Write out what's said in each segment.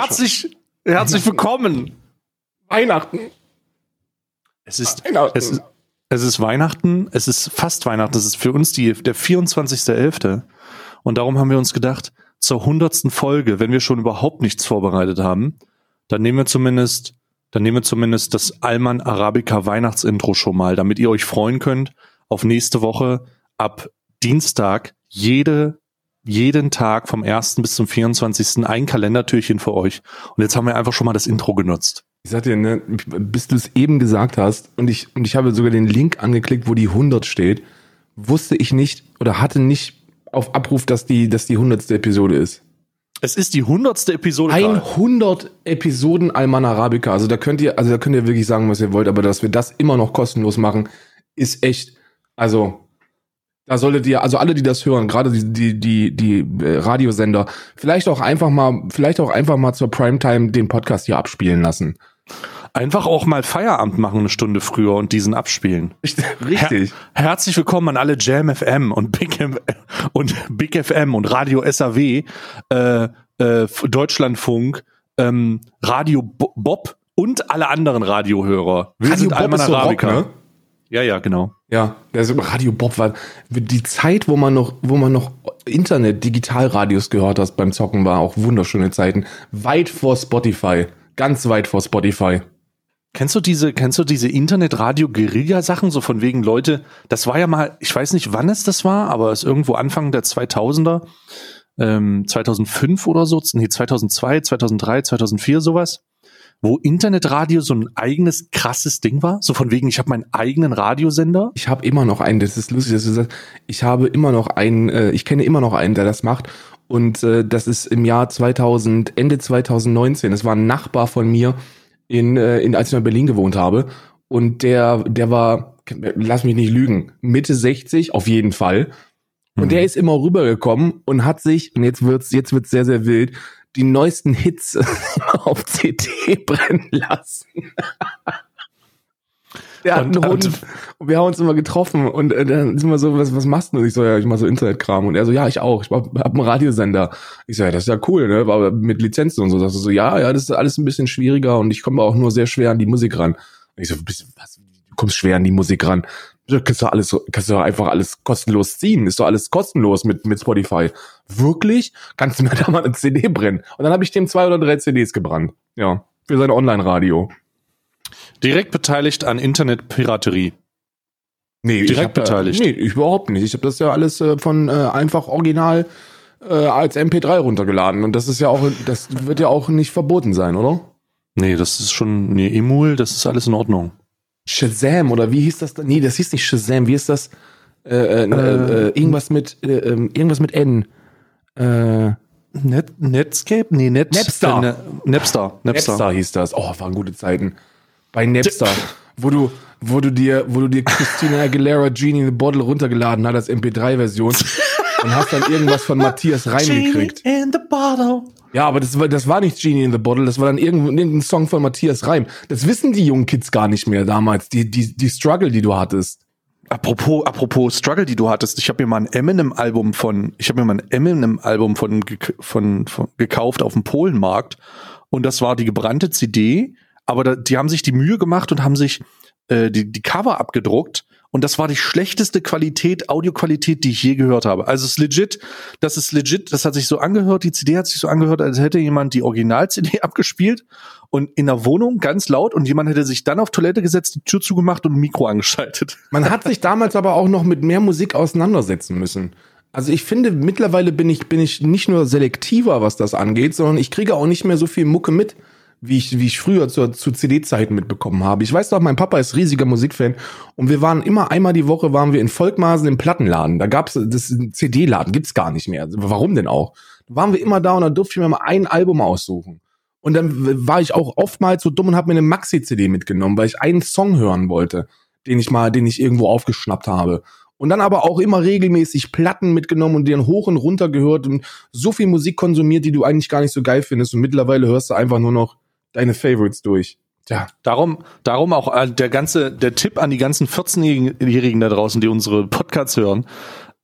Herzlich, herzlich willkommen. Weihnachten. Es ist, Weihnachten. es ist, es ist Weihnachten, es ist fast Weihnachten, es ist für uns die, der 24.11. Und darum haben wir uns gedacht, zur hundertsten Folge, wenn wir schon überhaupt nichts vorbereitet haben, dann nehmen wir zumindest, dann nehmen wir zumindest das Alman Arabica Weihnachtsintro schon mal, damit ihr euch freuen könnt auf nächste Woche ab Dienstag jede jeden Tag vom 1. bis zum 24. ein Kalendertürchen für euch. Und jetzt haben wir einfach schon mal das Intro genutzt. Ich sag dir, ne, bis du es eben gesagt hast und ich, und ich habe sogar den Link angeklickt, wo die 100 steht, wusste ich nicht oder hatte nicht auf Abruf, dass die, dass die 100. Episode ist. Es ist die hundertste Episode. gerade. 100 Episoden Alman Arabica. Also da könnt ihr, also da könnt ihr wirklich sagen, was ihr wollt, aber dass wir das immer noch kostenlos machen, ist echt, also da solltet ihr, also alle, die das hören, gerade die, die, die, die äh, Radiosender, vielleicht auch einfach mal, vielleicht auch einfach mal zur Primetime den Podcast hier abspielen lassen. Einfach auch mal Feierabend machen eine Stunde früher und diesen abspielen. Richtig. Her herzlich willkommen an alle Jam FM und Big, M und Big FM und Radio SAW, äh, äh, Deutschlandfunk, ähm, Radio Bo Bob und alle anderen Radiohörer. Wir Radio sind Bob Alman ist so Rock, Arabica. ne? Ja, ja, genau. Ja, also Radio Bob war die Zeit, wo man noch, wo man noch Internet, Digitalradios gehört hat beim Zocken, war auch wunderschöne Zeiten. Weit vor Spotify, ganz weit vor Spotify. Kennst du diese, kennst du diese Internet-Radio-Guerilla-Sachen, so von wegen Leute, das war ja mal, ich weiß nicht, wann es das war, aber es ist irgendwo Anfang der 2000er, ähm, 2005 oder so, nee, 2002, 2003, 2004 sowas, wo Internetradio so ein eigenes krasses Ding war, so von wegen, ich habe meinen eigenen Radiosender. Ich habe immer noch einen, das ist lustig, dass du sagst, ich habe immer noch einen, äh, ich kenne immer noch einen, der das macht. Und äh, das ist im Jahr 2000, Ende 2019. Das war ein Nachbar von mir, in, äh, in, als ich in Berlin gewohnt habe. Und der, der war, lass mich nicht lügen, Mitte 60 auf jeden Fall. Und Mhm. der ist immer rübergekommen und hat sich, und jetzt wird's, jetzt wird's sehr, sehr wild, die neuesten Hits auf CD brennen lassen. Der hat Und- einen Hund und- und wir haben uns immer getroffen und äh, dann sind wir so, was, was machst du? Und ich so, ja, ich mach so Internetkram. Und er so, ja, ich auch. Ich hab, hab einen Radiosender. Ich so, ja, das ist ja cool, ne? Aber mit Lizenzen und so. Sagst du so, ja, ja, das ist alles ein bisschen schwieriger und ich komme auch nur sehr schwer an die Musik ran. Und ich so, was, du kommst schwer an die Musik ran. Du kannst doch alles, kannst du einfach alles kostenlos ziehen. Ist doch alles kostenlos mit, mit Spotify. Wirklich? Kannst du mir da mal eine CD brennen? Und dann habe ich dem zwei oder drei CDs gebrannt. Ja. Für sein Online-Radio. Direkt beteiligt an Internetpiraterie. Nee, Direkt hab, beteiligt. Nee, ich überhaupt nicht. Ich habe das ja alles äh, von äh, einfach original äh, als MP3 runtergeladen. Und das ist ja auch, das wird ja auch nicht verboten sein, oder? Nee, das ist schon, nee, Emul, das ist alles in Ordnung. Shazam oder wie hieß das? da? Nee, das hieß nicht Shazam. Wie ist das? Äh, äh, äh, äh, irgendwas mit äh, ähm, irgendwas mit N. Äh, Net, Netscape? Nee, Net, Napster. Äh, ne, Napster. Napster. Napster hieß das. Oh, waren gute Zeiten. Bei Napster, wo du, wo du dir, wo du dir Christina Aguilera Genie in the Bottle runtergeladen hast als MP3-Version und hast dann irgendwas von Matthias Reim gekriegt. Genie in the bottle. Ja, aber das war, das war nicht Genie in the Bottle, das war dann irgend- irgendein Song von Matthias Reim. Das wissen die jungen Kids gar nicht mehr damals, die, die, die Struggle, die du hattest. Apropos, apropos Struggle, die du hattest, ich habe mir mal ein Eminem-Album von, ich habe mir mal ein Eminem-Album von, von, von gekauft auf dem Polenmarkt und das war die gebrannte CD, aber da, die haben sich die Mühe gemacht und haben sich äh, die, die Cover abgedruckt und das war die schlechteste Qualität, Audioqualität, die ich je gehört habe. Also es ist legit, das ist legit, das hat sich so angehört, die CD hat sich so angehört, als hätte jemand die Original-CD abgespielt und in der Wohnung ganz laut und jemand hätte sich dann auf Toilette gesetzt, die Tür zugemacht und Mikro angeschaltet. Man hat sich damals aber auch noch mit mehr Musik auseinandersetzen müssen. Also ich finde, mittlerweile bin ich, bin ich nicht nur selektiver, was das angeht, sondern ich kriege auch nicht mehr so viel Mucke mit, wie ich, wie ich früher zur, zu CD-Zeiten mitbekommen habe. Ich weiß doch, mein Papa ist riesiger Musikfan und wir waren immer einmal die Woche waren wir in Volkmaßen im Plattenladen. Da gab's das CD-Laden, gibt's gar nicht mehr. Warum denn auch? Da waren wir immer da und da durfte ich mir mal ein Album aussuchen. Und dann war ich auch oftmals so dumm und habe mir eine Maxi-CD mitgenommen, weil ich einen Song hören wollte, den ich mal, den ich irgendwo aufgeschnappt habe. Und dann aber auch immer regelmäßig Platten mitgenommen und dann hoch und runter gehört und so viel Musik konsumiert, die du eigentlich gar nicht so geil findest. Und mittlerweile hörst du einfach nur noch deine Favorites durch. Tja, Darum, darum auch äh, der ganze, der Tipp an die ganzen 14-Jährigen da draußen, die unsere Podcasts hören.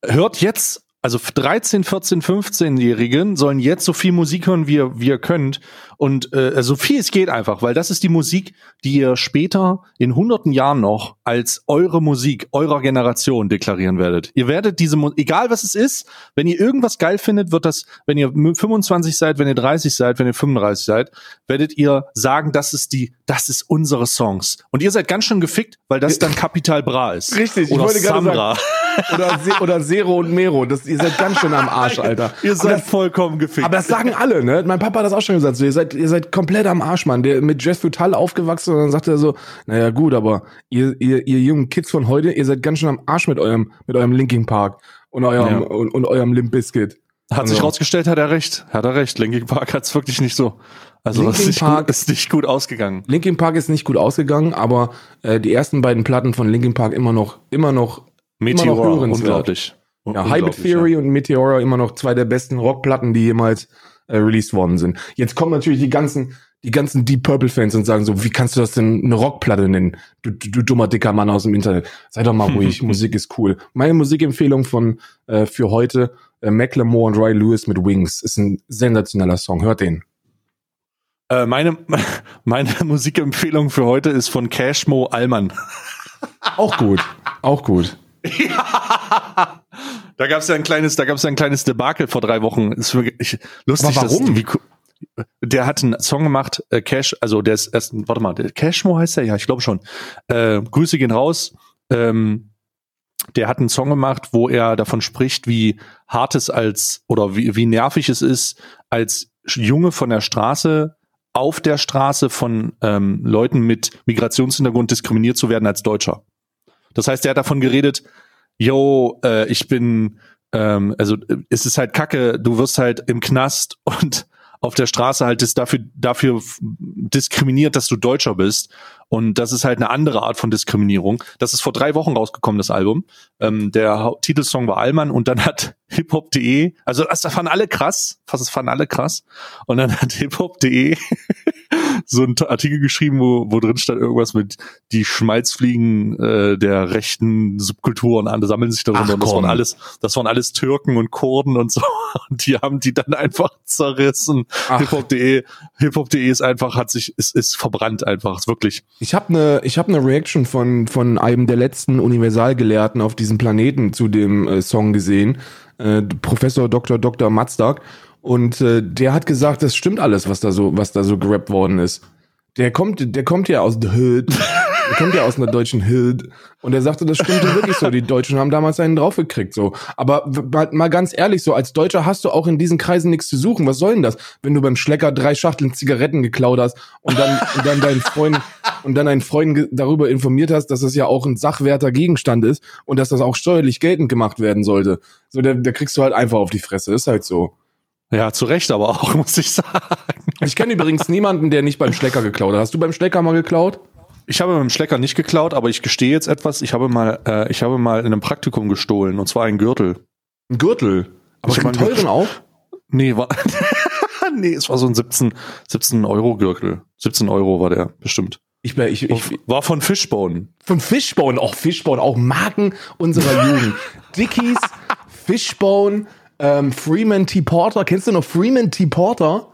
Hört jetzt Also 13, 14, 15-Jährigen sollen jetzt so viel Musik hören, wie ihr, wie ihr könnt. Und äh, so viel es geht einfach, weil das ist die Musik, die ihr später in hunderten Jahren noch als eure Musik eurer Generation deklarieren werdet. Ihr werdet diese, Mu egal was es ist, wenn ihr irgendwas geil findet, wird das, wenn ihr 25 seid, wenn ihr 30 seid, wenn ihr 35 seid, werdet ihr sagen, das ist die, das ist unsere Songs. Und ihr seid ganz schön gefickt, weil das dann Capital Bra ist. Richtig, Oder ich wollte gerade Samra. sagen. Oder, Se oder Zero und Mero. Das, ihr seid ganz schön am Arsch, Alter. Ihr seid das, vollkommen gefickt. aber das sagen alle, ne? Mein Papa hat das auch schon gesagt. So, ihr seid, ihr seid komplett am Arsch, Mann. Der mit Jazz Futal aufgewachsen und dann sagt er so, naja, gut, aber ihr, ihr, ihr jungen Kids von heute, ihr seid ganz schön am Arsch mit eurem, mit eurem Linking Park und eurem, Ja. und, und eurem Limp Bizkit. Hat sich Also- rausgestellt, hat er recht. Hat er recht. Linkin Park hat's wirklich nicht so. Also Linkin ist nicht, Park- gut, ist nicht gut ausgegangen. Linkin Park ist nicht gut ausgegangen, aber äh, die ersten beiden Platten von Linkin Park immer noch, immer noch Meteor, hörenswert. unglaublich. Ja, Unglaublich, Hybrid Theory und Meteora immer noch zwei der besten Rockplatten, die jemals äh, released worden sind. Jetzt kommen natürlich die ganzen, die ganzen Deep Purple Fans und sagen so, wie kannst du das denn eine Rockplatte nennen? Du, du, du dummer dicker Mann aus dem Internet. Sei doch mal ruhig, Musik ist cool. Meine Musikempfehlung von äh, für heute äh, Macklemore und Roy Lewis mit Wings ist ein sensationeller Song. Hört den. Ja. Äh, meine, meine Musikempfehlung für heute ist von Cashmo Allmann. Auch gut, auch gut. Da gab's ja ein kleines, da gab's ja ein kleines Debakel vor drei Wochen. Ist wirklich lustig. Aber warum? Dass, wie, der hat einen Song gemacht, äh, Cash, also der ist erst, warte mal, Cashmo heißt er? Ja, ich glaube schon. Äh, Grüße gehen raus. Ähm, der hat einen Song gemacht, wo er davon spricht, wie hart es als oder wie, wie nervig es ist, als Junge von der Straße auf der Straße von ähm, Leuten mit Migrationshintergrund diskriminiert zu werden als Deutscher. Das heißt, er hat davon geredet, yo, äh, ich bin, ähm, also es ist halt Kacke, du wirst halt im Knast und auf der Straße halt ist dafür, dafür diskriminiert, dass du Deutscher bist. Und das ist halt eine andere Art von Diskriminierung. Das ist vor drei Wochen rausgekommen, das Album. Ähm, der Titelsong war Allmann und dann hat hiphop.de, also das fanden alle krass, fast das fanden alle krass. Und dann hat hiphop.de so einen Artikel geschrieben, wo, wo drin stand irgendwas mit die Schmalzfliegen äh, der rechten Subkultur und andere sammeln sich darunter. Und das waren alles, das waren alles Türken und Kurden und so. Und die haben die dann einfach zerrissen. Hiphop.de, Hiphop.de ist einfach, hat sich, ist, ist verbrannt einfach, ist wirklich. Ich habe eine ich habe eine Reaction von von einem der letzten Universalgelehrten auf diesem Planeten zu dem äh, Song gesehen, äh, Professor Dr. Dr. Matzdag und äh, der hat gesagt, das stimmt alles, was da so was da so gerappt worden ist. Der kommt der kommt ja aus the hood. Der kommt ja aus einer deutschen Hood und er sagte, das stimmte wirklich so. Die Deutschen haben damals einen draufgekriegt so. Aber mal, ganz ehrlich so, als Deutscher hast du auch in diesen Kreisen nichts zu suchen. Was soll denn das, wenn du beim Schlecker drei Schachteln Zigaretten geklaut hast und dann und dann deinen Freund und dann einen Freund darüber informiert hast, dass das ja auch ein sachwerter Gegenstand ist und dass das auch steuerlich geltend gemacht werden sollte. So, da, da kriegst du halt einfach auf die Fresse. Ist halt so. Ja, zu Recht aber auch, muss ich sagen. Ich kenne übrigens niemanden, der nicht beim Schlecker geklaut hat. Hast du beim Schlecker mal geklaut? Ich habe dem Schlecker nicht geklaut, aber ich gestehe jetzt etwas. Ich habe mal, äh, ich habe mal in einem Praktikum gestohlen und zwar einen Gürtel. Ein Gürtel. Aber Ich einen teuren auch? Nee, war, nee, es war so ein 17, 17 Euro Gürtel. 17 Euro war der, bestimmt. Ich, ich, ich, War von Fishbone. Von Fishbone, auch Fishbone, auch Marken unserer Jugend. Dickies, Fishbone, ähm, Freeman T. Porter. Kennst du noch Freeman T. Porter?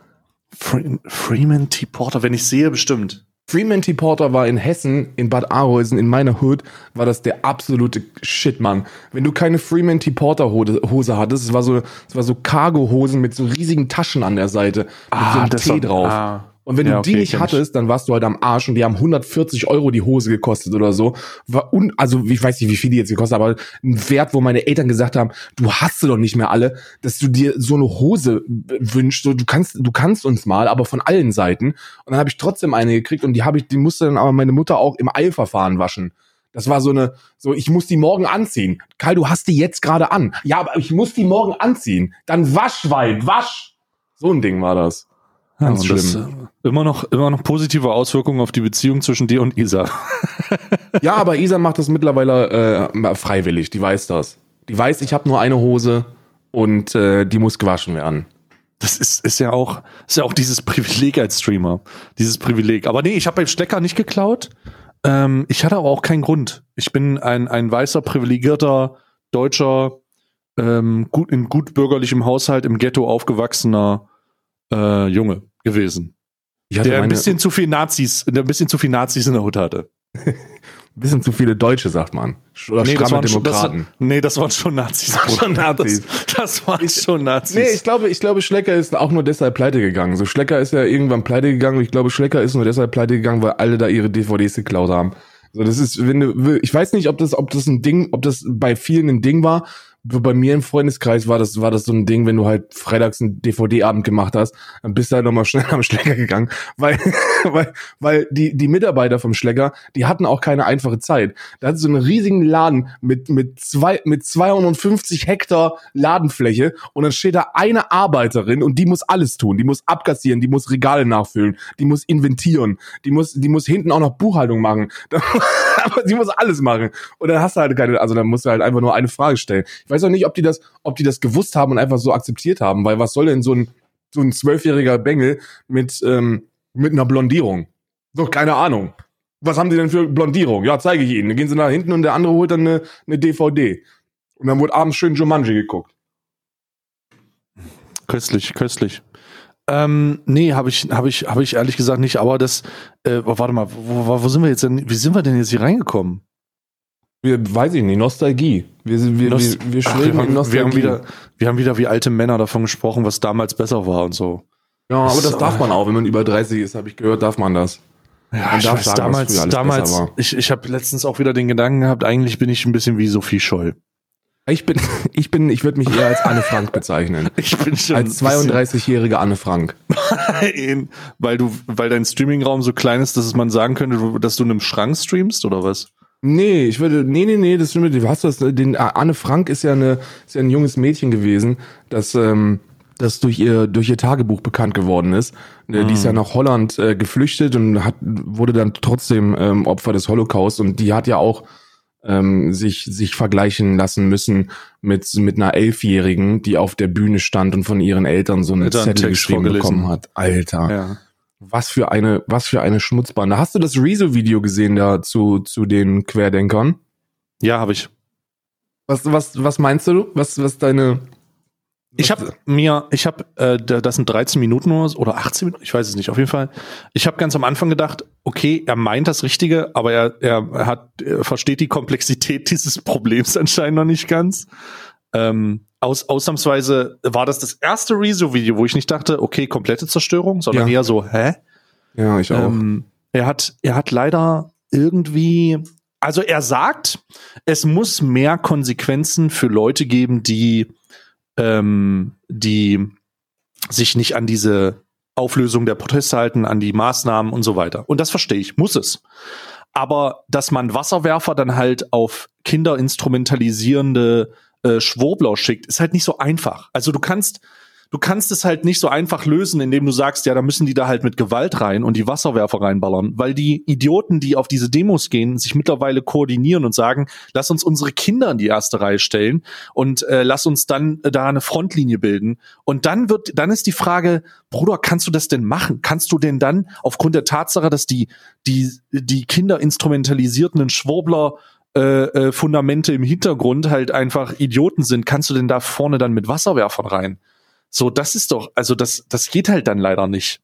Fre Freeman T. Porter, wenn ich sehe, bestimmt. Freeman T. Porter war in Hessen, in Bad Arolsen, in meiner Hood, war das der absolute Shit, Mann. Wenn du keine Freeman T. Porter Hose hattest, es war so, es war so Cargo-Hosen mit so riesigen Taschen an der Seite, mit Ah, so einem das T drauf. ah. Und wenn Ja, du okay, die nicht kenn ich. hattest, dann warst du halt am Arsch und die haben 140 Euro die Hose gekostet oder so. War un also ich weiß nicht, wie viel die jetzt gekostet haben, aber ein Wert, wo meine Eltern gesagt haben, du hast sie doch nicht mehr alle, dass du dir so eine Hose wünschst, so du kannst, du kannst uns mal, aber von allen Seiten. Und dann habe ich trotzdem eine gekriegt und die habe ich, die musste dann aber meine Mutter auch im Eilverfahren waschen. Das war so eine, so ich muss die morgen anziehen. Karl, du hast die jetzt gerade an. Ja, aber ich muss die morgen anziehen. Dann wasch, Weib, wasch. So ein Ding war das. Ganz das, schlimm. äh, immer noch, immer noch positive Auswirkungen auf die Beziehung zwischen dir und Isa. Ja, aber Isa macht das mittlerweile äh, freiwillig. Die weiß das. Die weiß, ich habe nur eine Hose und äh, die muss gewaschen werden. Das ist, ist ja auch, ist ja auch dieses Privileg als Streamer. Dieses Privileg. Aber nee, ich habe beim Stecker nicht geklaut. Ähm, ich hatte aber auch keinen Grund. Ich bin ein, ein weißer, privilegierter, deutscher ähm, gut, in gut bürgerlichem Haushalt im Ghetto aufgewachsener äh, Junge gewesen. Der ein bisschen zu viel Nazis, der ein bisschen zu viel Nazis in der Hut hatte. ein bisschen zu viele Deutsche, sagt man. Oder nee, stramme Demokraten. Das, nee, das waren schon Nazis. Das, schon Nazis. Das, das waren schon Nazis. Nee, ich glaube, ich glaube, Schlecker ist auch nur deshalb pleite gegangen. So, Schlecker ist ja irgendwann pleite gegangen und ich glaube, Schlecker ist nur deshalb pleite gegangen, weil alle da ihre DVDs geklaut haben. So, das ist, wenn du, ich weiß nicht, ob das, ob das ein Ding, ob das bei vielen ein Ding war, bei mir im Freundeskreis war das, war das so ein Ding, wenn du halt freitags einen DVD-Abend gemacht hast, dann bist du halt nochmal schnell am Schläger gegangen, weil, weil, weil die, die Mitarbeiter vom Schläger, die hatten auch keine einfache Zeit. Da hat so einen riesigen Laden mit, mit zwei, mit 250 Hektar Ladenfläche und dann steht da eine Arbeiterin und die muss alles tun. Die muss abkassieren, die muss Regale nachfüllen, die muss inventieren, die muss, die muss hinten auch noch Buchhaltung machen. Aber sie muss alles machen. Und dann hast du halt keine, also dann musst du halt einfach nur eine Frage stellen. Ich weiß auch nicht, ob die das, ob die das gewusst haben und einfach so akzeptiert haben, weil was soll denn so ein, so ein zwölfjähriger Bengel mit, ähm, mit einer Blondierung? So, keine Ahnung. Was haben die denn für Blondierung? Ja, zeige ich ihnen. Dann gehen sie nach hinten und der andere holt dann eine, eine DVD. Und dann wurde abends schön Jumanji geguckt. Köstlich, köstlich. Ähm, nee, habe ich, habe ich, habe ich ehrlich gesagt nicht. Aber das, äh, warte mal, wo, wo, sind wir jetzt denn? Wie sind wir denn jetzt hier reingekommen? Wir, weiß ich nicht, Nostalgie. Wir, wir, Nost wir, wir schwelgen in Nostalgie. Wir haben, wieder, wir haben wieder wie alte Männer davon gesprochen, was damals besser war und so. Ja, aber das, darf man auch. Wenn man über 30 ist, habe ich gehört, darf man das. Ja, ich weiß, sagen, damals, damals, ich, ich habe letztens auch wieder den Gedanken gehabt, eigentlich bin ich ein bisschen wie Sophie Scholl. Ich bin, ich bin, ich würde mich eher als Anne Frank bezeichnen. Ich bin schon als 32-jährige Anne Frank. weil du, weil dein Streamingraum so klein ist, dass man sagen könnte, dass du in einem Schrank streamst oder was? Nee, ich würde, nee, nee, nee, das stimmt. Du hast das, den, Anne Frank ist ja eine, ist ja ein junges Mädchen gewesen, das, ähm, das durch ihr, durch ihr Tagebuch bekannt geworden ist. Mhm. Die ist ja nach Holland äh, geflüchtet und hat, wurde dann trotzdem ähm, Opfer des Holocaust und die hat ja auch ähm, sich, sich vergleichen lassen müssen mit, mit einer Elfjährigen, die auf der Bühne stand und von ihren Eltern so eine Zettel geschrieben bekommen hat. Alter. Ja. Was für eine, was für eine Schmutzbande. Hast du das Rezo-Video gesehen da zu, zu den Querdenkern? Ja, habe ich. Was, was, was meinst du? Was, was deine, ich habe mir, ich habe, äh, das sind 13 Minuten oder 18 Minuten, ich weiß es nicht, auf jeden Fall. Ich habe ganz am Anfang gedacht, okay, er meint das Richtige, aber er, er hat, er versteht die Komplexität dieses Problems anscheinend noch nicht ganz. Ähm, aus, ausnahmsweise war das das erste Rezo-Video, wo ich nicht dachte, okay, komplette Zerstörung, sondern ja. eher so, hä? Ja, ich auch. Ähm, er hat, er hat leider irgendwie, also er sagt, es muss mehr Konsequenzen für Leute geben, die ähm, die sich nicht an diese Auflösung der Proteste halten, an die Maßnahmen und so weiter. Und das verstehe ich, muss es. Aber dass man Wasserwerfer dann halt auf Kinder instrumentalisierende äh, Schwurbler schickt, ist halt nicht so einfach. Also du kannst du kannst es halt nicht so einfach lösen, indem du sagst, ja, da müssen die da halt mit Gewalt rein und die Wasserwerfer reinballern, weil die Idioten, die auf diese Demos gehen, sich mittlerweile koordinieren und sagen, lass uns unsere Kinder in die erste Reihe stellen und äh, lass uns dann äh, da eine Frontlinie bilden. Und dann wird, dann ist die Frage, Bruder, kannst du das denn machen? Kannst du denn dann aufgrund der Tatsache, dass die die die Kinder instrumentalisierten Schwurbler äh, äh, Fundamente im Hintergrund halt einfach Idioten sind, kannst du denn da vorne dann mit Wasserwerfern rein? So, das ist doch, also das, das geht halt dann leider nicht.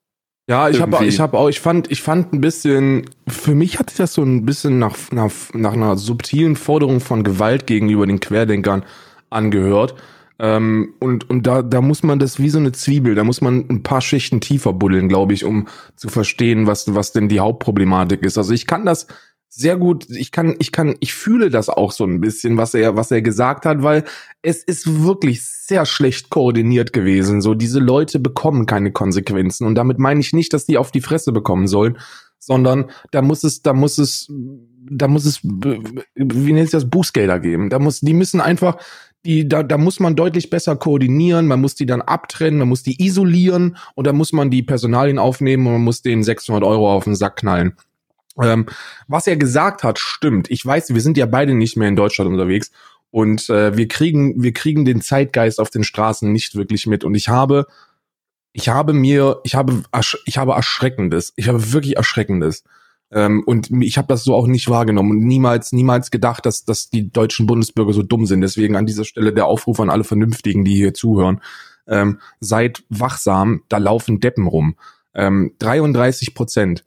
Ja, ich habe ich hab auch, ich fand, ich fand ein bisschen, für mich hat sich das so ein bisschen nach, nach, nach einer subtilen Forderung von Gewalt gegenüber den Querdenkern angehört. Ähm, und und da, da muss man das wie so eine Zwiebel, da muss man ein paar Schichten tiefer buddeln, glaube ich, um zu verstehen, was, was denn die Hauptproblematik ist. Also ich kann das sehr gut, ich kann, ich kann, ich fühle das auch so ein bisschen, was er, was er gesagt hat, weil es ist wirklich sehr schlecht koordiniert gewesen. So, diese Leute bekommen keine Konsequenzen. Und damit meine ich nicht, dass die auf die Fresse bekommen sollen, sondern da muss es, da muss es, da muss es, wie nennt sich das, Bußgelder geben. Da muss, die müssen einfach, die, da, da muss man deutlich besser koordinieren, man muss die dann abtrennen, man muss die isolieren und dann muss man die Personalien aufnehmen und man muss denen 600 Euro auf den Sack knallen. Ähm, was er gesagt hat, stimmt. Ich weiß, wir sind ja beide nicht mehr in Deutschland unterwegs und äh, wir kriegen, wir kriegen den Zeitgeist auf den Straßen nicht wirklich mit. Und ich habe, ich habe mir, ich habe, ich habe erschreckendes, ich habe wirklich erschreckendes Ähm, und ich habe das so auch nicht wahrgenommen und niemals, niemals gedacht, dass, dass die deutschen Bundesbürger so dumm sind. Deswegen an dieser Stelle der Aufruf an alle Vernünftigen, die hier zuhören. Ähm, seid wachsam, da laufen Deppen rum. Ähm, 33 Prozent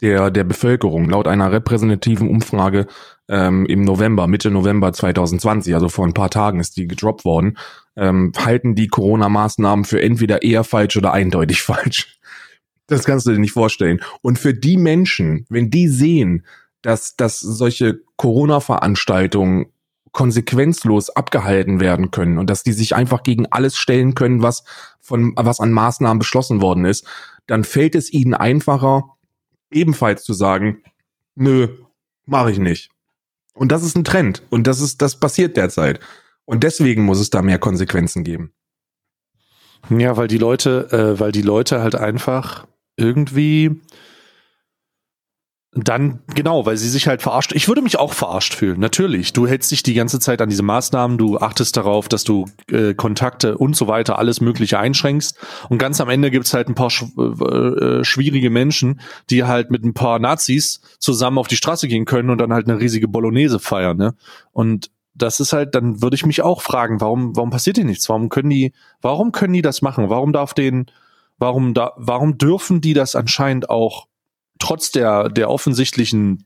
der, der Bevölkerung laut einer repräsentativen Umfrage ähm, im November, Mitte November 2020, also vor ein paar Tagen ist die gedroppt worden, ähm, halten die Corona-Maßnahmen für entweder eher falsch oder eindeutig falsch. Das kannst du dir nicht vorstellen. Und für die Menschen, wenn die sehen, dass, dass solche Corona-Veranstaltungen konsequenzlos abgehalten werden können und dass die sich einfach gegen alles stellen können, was von was an Maßnahmen beschlossen worden ist, dann fällt es ihnen einfacher, ebenfalls zu sagen, nö, mache ich nicht. Und das ist ein Trend und das ist das passiert derzeit und deswegen muss es da mehr Konsequenzen geben. Ja, weil die Leute, äh, weil die Leute halt einfach irgendwie dann, genau, weil sie sich halt verarscht. Ich würde mich auch verarscht fühlen, natürlich. Du hältst dich die ganze Zeit an diese Maßnahmen, du achtest darauf, dass du äh, Kontakte und so weiter, alles Mögliche einschränkst. Und ganz am Ende gibt's halt ein paar sch äh, schwierige Menschen, die halt mit ein paar Nazis zusammen auf die Straße gehen können und dann halt eine riesige Bolognese feiern. Ne? Und das ist halt, dann würde ich mich auch fragen, warum, warum passiert hier nichts? Warum können die, warum können die das machen? Warum darf den, warum da, warum dürfen die das anscheinend auch trotz der, der offensichtlichen,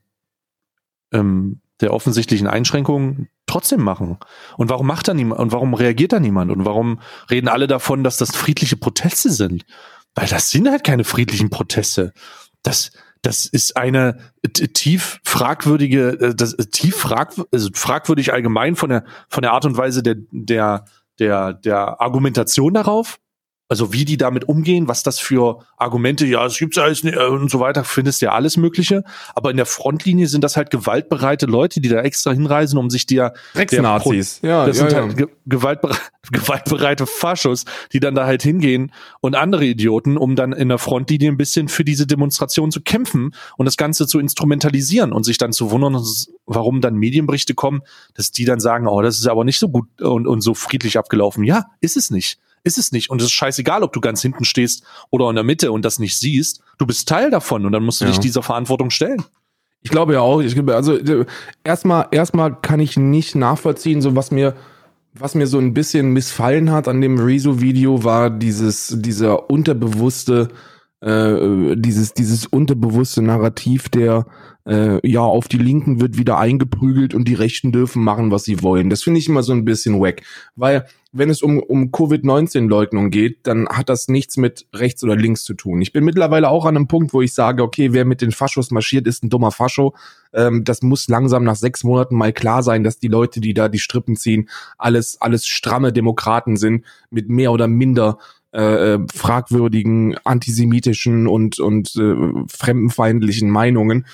ähm, der offensichtlichen Einschränkungen trotzdem machen? Und warum macht da niemand, und warum reagiert da niemand? Und warum reden alle davon, dass das friedliche Proteste sind? Weil das sind halt keine friedlichen Proteste. Das, das ist eine tief fragwürdige, äh, das tief frag, also fragwürdig allgemein von der von der Art und Weise der der der der Argumentation darauf also wie die damit umgehen, was das für Argumente, ja, es gibt's alles äh, und so weiter, findest ja alles Mögliche. Aber in der Frontlinie sind das halt gewaltbereite Leute, die da extra hinreisen, um sich dir. Drecksnazis, ja. Das ja, sind ja. halt gewaltbere gewaltbereite Faschos, die dann da halt hingehen und andere Idioten, um dann in der Frontlinie ein bisschen für diese Demonstration zu kämpfen und das Ganze zu instrumentalisieren und sich dann zu wundern, warum dann Medienberichte kommen, dass die dann sagen, oh, das ist aber nicht so gut und, und so friedlich abgelaufen. Ja, ist es nicht ist es nicht. Und es ist scheißegal, ob du ganz hinten stehst oder in der Mitte und das nicht siehst. Du bist Teil davon und dann musst du ja. dich dieser Verantwortung stellen. Ich glaube ja auch. Ich, also erstmal, erstmal kann ich nicht nachvollziehen, so was mir, was mir so ein bisschen missfallen hat an dem Rezo-Video war dieses, dieser unterbewusste, äh, dieses, dieses unterbewusste Narrativ der äh, ja, auf die Linken wird wieder eingeprügelt und die Rechten dürfen machen, was sie wollen. Das finde ich immer so ein bisschen wack, weil wenn es um, um Covid-19-Leugnung geht, dann hat das nichts mit rechts oder links zu tun. Ich bin mittlerweile auch an einem Punkt, wo ich sage, okay, wer mit den Faschos marschiert, ist ein dummer Fascho. Ähm, das muss langsam nach sechs Monaten mal klar sein, dass die Leute, die da die Strippen ziehen, alles, alles stramme Demokraten sind, mit mehr oder minder äh, äh fragwürdigen, antisemitischen und, und äh, fremdenfeindlichen Meinungen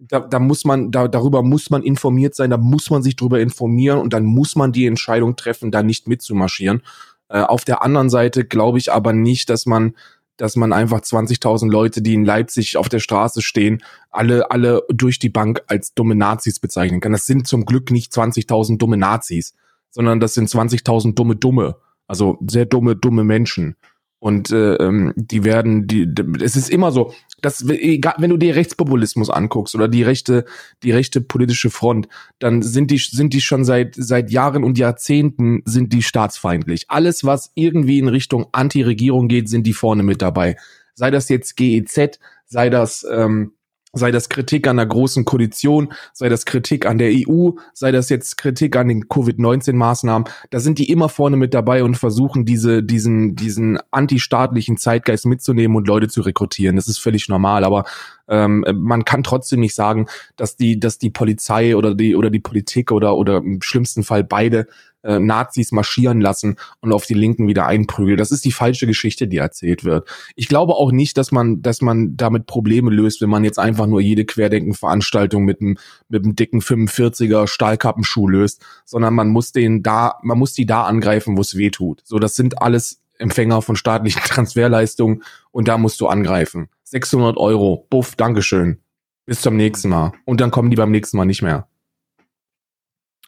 da, da muss man, da, darüber muss man informiert sein, da muss man sich drüber informieren und dann muss man die Entscheidung treffen, da nicht mitzumarschieren. Äh, auf der anderen Seite glaube ich aber nicht, dass man, dass man einfach 20.000 Leute, die in Leipzig auf der Straße stehen, alle, alle durch die Bank als dumme Nazis bezeichnen kann. Das sind zum Glück nicht 20.000 dumme Nazis, sondern das sind 20.000 dumme Dumme. Also sehr dumme, dumme Menschen. Und äh, ähm, die werden, die, es ist immer so, egal, wenn du dir Rechtspopulismus anguckst oder die rechte, die rechte politische Front, dann sind die, sind die schon seit seit Jahren und Jahrzehnten sind die staatsfeindlich. Alles, was irgendwie in Richtung Anti-Regierung geht, sind die vorne mit dabei. Sei das jetzt GEZ, sei das ähm, sei das Kritik an der großen Koalition, sei das Kritik an der EU, sei das jetzt Kritik an den Covid-19-Maßnahmen, da sind die immer vorne mit dabei und versuchen diese, diesen, diesen antistaatlichen Zeitgeist mitzunehmen und Leute zu rekrutieren. Das ist völlig normal, aber ähm, man kann trotzdem nicht sagen, dass die, dass die Polizei oder die oder die Politik oder oder im schlimmsten Fall beide äh, Nazis marschieren lassen und auf die Linken wieder einprügeln. Das ist die falsche Geschichte, die erzählt wird. Ich glaube auch nicht, dass man, dass man damit Probleme löst, wenn man jetzt einfach nur jede Querdenken-Veranstaltung mit einem, mit einem dicken 45er Stahlkappenschuh löst, sondern man muss den da, man muss die da angreifen, wo es weh tut. So, das sind alles Empfänger von staatlichen Transferleistungen und da musst du angreifen. 600 Euro, buff, Dankeschön. Bis zum nächsten Mal. Und dann kommen die beim nächsten Mal nicht mehr.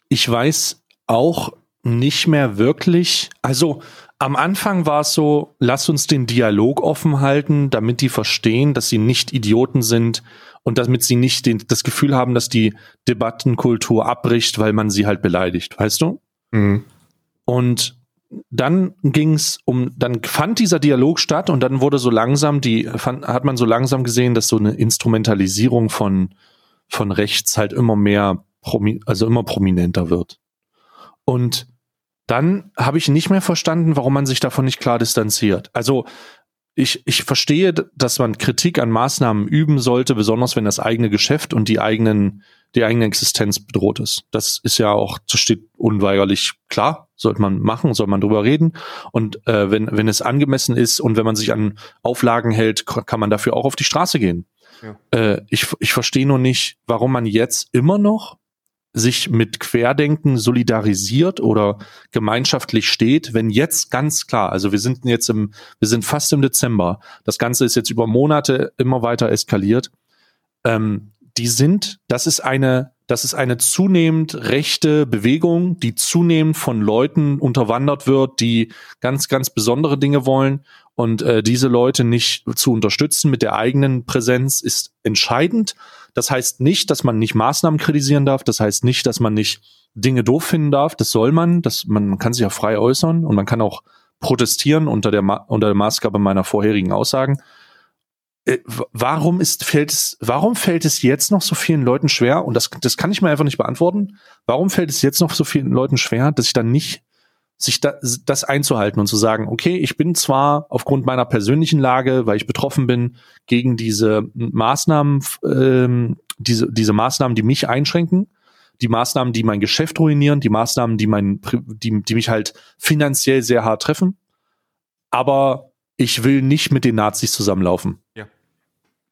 Ich weiß auch nicht mehr wirklich. Also am Anfang war es so, lass uns den Dialog offen halten, damit die verstehen, dass sie nicht Idioten sind und damit sie nicht den, das Gefühl haben, dass die Debattenkultur abbricht, weil man sie halt beleidigt, weißt du? Mhm. Und dann ging's um, dann fand dieser Dialog statt und dann wurde so langsam die, fand, hat man so langsam gesehen, dass so eine Instrumentalisierung von, von rechts halt immer mehr, also immer prominenter wird. Und dann habe ich nicht mehr verstanden, warum man sich davon nicht klar distanziert. Also ich, ich verstehe, dass man Kritik an Maßnahmen üben sollte, besonders wenn das eigene Geschäft und die eigenen, die eigene Existenz bedroht ist. Das ist ja auch, das steht unweigerlich klar, sollte man machen, soll man drüber reden. Und äh, wenn, wenn es angemessen ist und wenn man sich an Auflagen hält, kann man dafür auch auf die Straße gehen. Ja. Äh, ich, ich verstehe nur nicht, warum man jetzt immer noch sich mit Querdenken solidarisiert oder gemeinschaftlich steht, wenn jetzt ganz klar, also wir sind jetzt im, wir sind fast im Dezember, das Ganze ist jetzt über Monate immer weiter eskaliert, ähm, die sind, das ist eine, das ist eine zunehmend rechte Bewegung, die zunehmend von Leuten unterwandert wird, die ganz, ganz besondere Dinge wollen. Und äh, diese Leute nicht zu unterstützen mit der eigenen Präsenz ist entscheidend. Das heißt nicht, dass man nicht Maßnahmen kritisieren darf. Das heißt nicht, dass man nicht Dinge doof finden darf. Das soll man. Das, man kann sich ja frei äußern und man kann auch protestieren unter der, Ma unter der Maßgabe meiner vorherigen Aussagen. Äh, warum ist, fällt es, warum fällt es jetzt noch so vielen Leuten schwer? Und das, das kann ich mir einfach nicht beantworten. Warum fällt es jetzt noch so vielen Leuten schwer, dass ich dann nicht sich da, das einzuhalten und zu sagen, okay, ich bin zwar aufgrund meiner persönlichen Lage, weil ich betroffen bin, gegen diese Maßnahmen, ähm, diese, diese Maßnahmen, die mich einschränken, die Maßnahmen, die mein Geschäft ruinieren, die Maßnahmen, die mein, die, die mich halt finanziell sehr hart treffen. Aber ich will nicht mit den Nazis zusammenlaufen. Ja.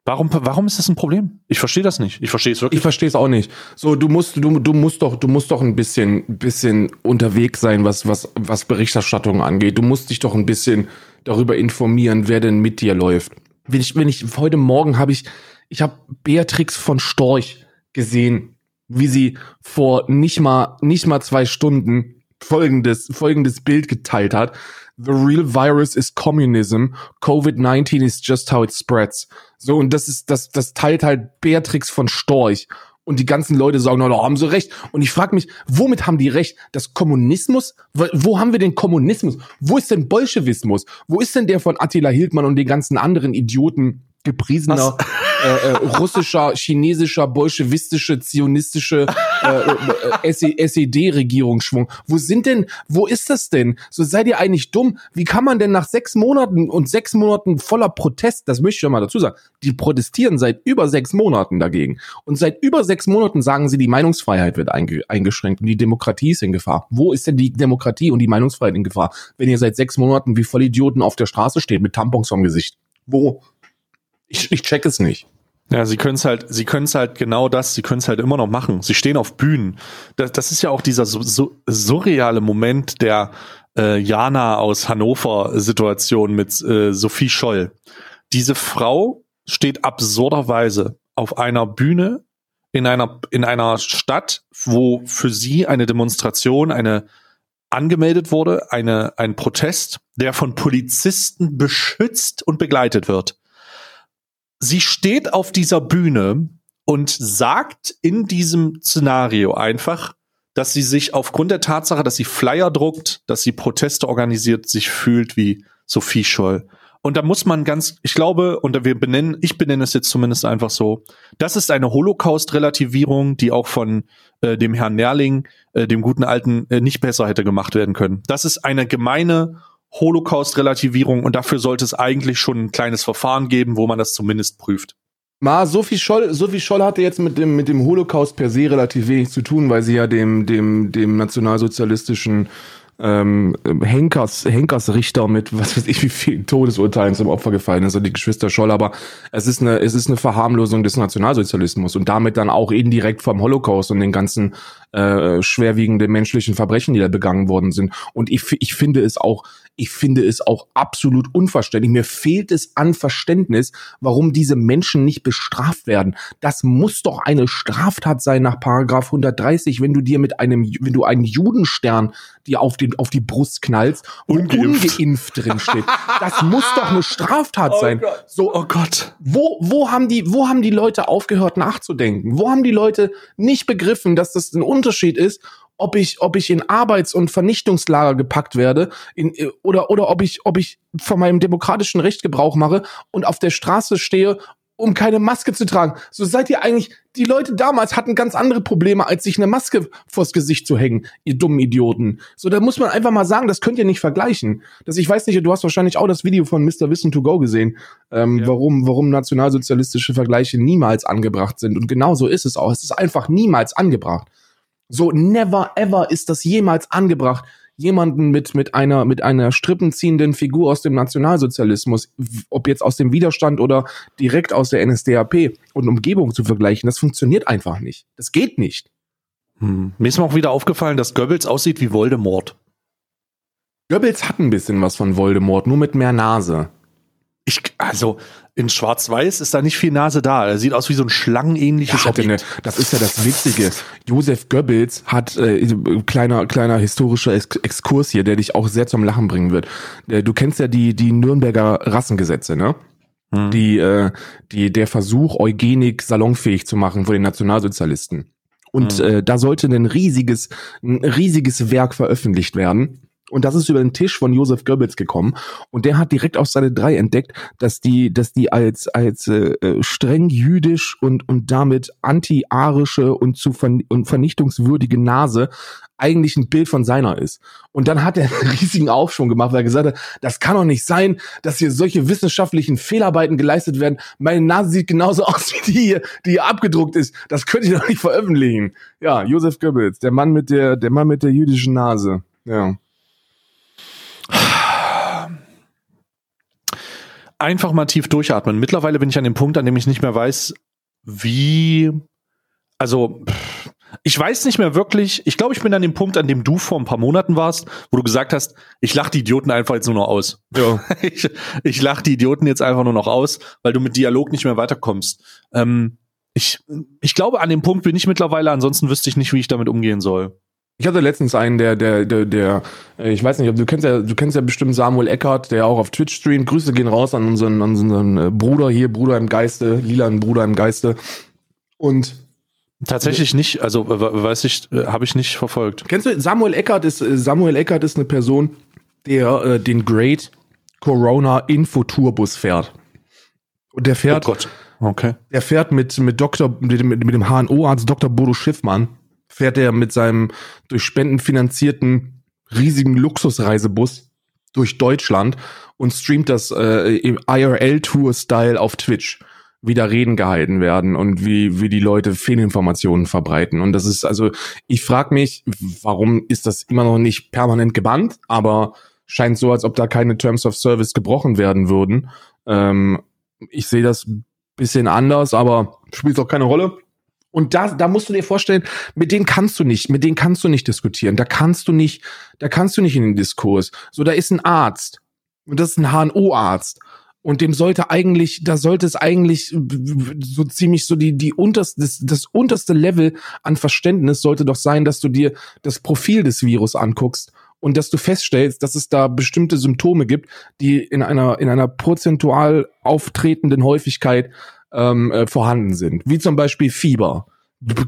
Warum, warum ist das ein Problem? Ich verstehe das nicht. Ich verstehe es wirklich. Ich verstehe es auch nicht. So, du musst, du, du musst doch, du musst doch ein bisschen, bisschen unterwegs sein, was, was, was Berichterstattung angeht. Du musst dich doch ein bisschen darüber informieren, wer denn mit dir läuft. Wenn ich, wenn ich, heute Morgen habe ich, ich habe Beatrix von Storch gesehen, wie sie vor nicht mal, nicht mal zwei Stunden folgendes, folgendes Bild geteilt hat. The real virus is communism. COVID-19 is just how it spreads. So, und das ist, das, das teilt halt Beatrix von Storch. Und die ganzen Leute sagen, na, da haben sie recht. Und ich frage mich, womit haben die recht? Das Kommunismus? Wo haben wir den Kommunismus? Wo ist denn Bolschewismus? Wo ist denn der von Attila Hildmann und den ganzen anderen Idioten gepriesener äh, äh, russischer, chinesischer, bolschewistische, zionistische äh, äh, SED-Regierungsschwung. Wo sind denn, wo ist das denn? So seid ihr eigentlich dumm? Wie kann man denn nach sechs Monaten und sechs Monaten voller Protest, das möchte ich ja mal dazu sagen, die protestieren seit über sechs Monaten dagegen. Und seit über sechs Monaten sagen sie, die Meinungsfreiheit wird einge eingeschränkt und die Demokratie ist in Gefahr. Wo ist denn die Demokratie und die Meinungsfreiheit in Gefahr, wenn ihr seit sechs Monaten wie Vollidioten auf der Straße steht mit Tampons vom Gesicht? Wo? Ich, ich check es nicht. Ja, sie können es halt, sie können es halt genau das, sie können es halt immer noch machen. Sie stehen auf Bühnen. Das, das ist ja auch dieser so, so, surreale Moment der äh, Jana aus Hannover Situation mit äh, Sophie Scholl. Diese Frau steht absurderweise auf einer Bühne in einer in einer Stadt, wo für sie eine Demonstration, eine angemeldet wurde, eine ein Protest, der von Polizisten beschützt und begleitet wird sie steht auf dieser Bühne und sagt in diesem Szenario einfach, dass sie sich aufgrund der Tatsache, dass sie Flyer druckt, dass sie Proteste organisiert, sich fühlt wie Sophie Scholl. Und da muss man ganz, ich glaube, und wir benennen, ich benenne es jetzt zumindest einfach so, das ist eine Holocaust-Relativierung, die auch von äh, dem Herrn Nerling, äh, dem guten Alten, äh, nicht besser hätte gemacht werden können. Das ist eine gemeine Holocaust-Relativierung und dafür sollte es eigentlich schon ein kleines Verfahren geben, wo man das zumindest prüft. Ma, Sophie Scholl, Sophie Scholl hatte jetzt mit dem, mit dem Holocaust per se relativ wenig zu tun, weil sie ja dem, dem, dem nationalsozialistischen ähm, Henkers, Henkersrichter mit was weiß ich wie vielen Todesurteilen zum Opfer gefallen ist, also die Geschwister Scholl, aber es ist eine, es ist eine Verharmlosung des Nationalsozialismus und damit dann auch indirekt vom Holocaust und den ganzen äh, schwerwiegenden menschlichen Verbrechen, die da begangen worden sind. Und ich, ich finde es auch, ich finde es auch absolut unverständlich. Mir fehlt es an Verständnis, warum diese Menschen nicht bestraft werden. Das muss doch eine Straftat sein nach Paragraph 130, wenn du dir mit einem, wenn du einen Judenstern dir auf den die, auf die Brust knallst, wo Ungeimpft. ungeimpft drin steht. Das muss doch eine Straftat sein. So, Oh Gott. wo, wo haben die, wo haben die Leute aufgehört nachzudenken? Wo haben die Leute nicht begriffen, dass das ein Unterschied ist, ob ich, ob ich in Arbeits- und Vernichtungslager gepackt werde, in, oder, oder ob ich, ob ich von meinem demokratischen Recht Gebrauch mache und auf der Straße stehe, um keine Maske zu tragen. So seid ihr eigentlich, die Leute damals hatten ganz andere Probleme, als sich eine Maske vors Gesicht zu hängen, ihr dummen Idioten. So, da muss man einfach mal sagen, das könnt ihr nicht vergleichen. Das, ich weiß nicht, du hast wahrscheinlich auch das Video von Mr. Wissen to Go gesehen, ähm, Ja. warum, warum nationalsozialistische Vergleiche niemals angebracht sind. Und genau so ist es auch. Es ist einfach niemals angebracht. So, never ever ist das jemals angebracht, jemanden mit, mit einer, mit einer strippenziehenden Figur aus dem Nationalsozialismus, ob jetzt aus dem Widerstand oder direkt aus der NSDAP und Umgebung zu vergleichen. Das funktioniert einfach nicht. Das geht nicht. Hm. Mir ist mal auch wieder aufgefallen, dass Goebbels aussieht wie Voldemort. Goebbels hat ein bisschen was von Voldemort, nur mit mehr Nase. Ich, also, in Schwarz-Weiß ist da nicht viel Nase da. Er sieht aus wie so ein schlangenähnliches Ja, eine, Objekt. das ist ja das Witzige. Josef Goebbels hat äh, kleiner kleiner historischer Ex Exkurs hier, der dich auch sehr zum Lachen bringen wird. Äh, Du kennst ja die die Nürnberger Rassengesetze, ne? Hm. Die äh, die der Versuch Eugenik salonfähig zu machen von den Nationalsozialisten. Und Hm. äh, da sollte ein riesiges ein riesiges Werk veröffentlicht werden. Und das ist über den Tisch von Josef Goebbels gekommen. Und der hat direkt auf Seite 3 entdeckt, dass die, dass die als, als äh, äh, streng jüdisch und, und damit anti-arische und zu vern und vernichtungswürdige Nase eigentlich ein Bild von seiner ist. Und dann hat er einen riesigen Aufschwung gemacht, weil er gesagt hat, das kann doch nicht sein, dass hier solche wissenschaftlichen Fehlarbeiten geleistet werden. Meine Nase sieht genauso aus wie die hier, die hier abgedruckt ist. Das könnt ihr doch nicht veröffentlichen. Ja, Josef Goebbels, der Mann mit der, der Mann mit der jüdischen Nase. Ja. Einfach mal tief durchatmen. Mittlerweile bin ich an dem Punkt, an dem ich nicht mehr weiß, wie, also, ich weiß nicht mehr wirklich, ich glaube, ich bin an dem Punkt, an dem du vor ein paar Monaten warst, wo du gesagt hast, ich lach die Idioten einfach jetzt nur noch aus. Ja. Ich, ich lach die Idioten jetzt einfach nur noch aus, weil du mit Dialog nicht mehr weiterkommst. Ähm, ich, ich glaube, an dem Punkt bin ich mittlerweile, ansonsten wüsste ich nicht, wie ich damit umgehen soll. Ich hatte letztens einen, der, der, der, der, äh, ich weiß nicht, ob du kennst ja, du kennst ja bestimmt Samuel Eckert, der auch auf Twitch streamt. Grüße gehen raus an unseren, an unseren äh, Bruder hier, Bruder im Geiste, lilanen Bruder im Geiste. Und Tatsächlich nicht, also weiß ich, äh, habe ich nicht verfolgt. kennst du Samuel Eckert ist Samuel Eckert ist eine Person, der äh, den Great Corona Infotourbus fährt. Und der fährt, Oh Gott. Okay. der fährt mit mit Dr. mit, dem- mit dem HNO-Arzt Dr. Bodo Schiffmann fährt er mit seinem durch Spenden finanzierten riesigen Luxusreisebus durch Deutschland und streamt das äh, im IRL-Tour-Style auf Twitch, wie da Reden gehalten werden und wie, wie die Leute Fehlinformationen verbreiten. Und das ist, also, ich frage mich, warum ist das immer noch nicht permanent gebannt, aber scheint so, als ob da keine Terms of Service gebrochen werden würden. Ähm, ich sehe das bisschen anders, aber spielt auch keine Rolle. Und da, da musst du dir vorstellen, mit denen kannst du nicht, mit denen kannst du nicht diskutieren. Da kannst du nicht, da kannst du nicht in den Diskurs. So, da ist ein Arzt. Und das ist ein HNO-Arzt. Und dem sollte eigentlich, da sollte es eigentlich so ziemlich so die, die unterste, das, das unterste Level an Verständnis sollte doch sein, dass du dir das Profil des Virus anguckst und dass du feststellst, dass es da bestimmte Symptome gibt, die in einer, in einer prozentual auftretenden Häufigkeit ähm, äh, vorhanden sind. Wie zum Beispiel Fieber.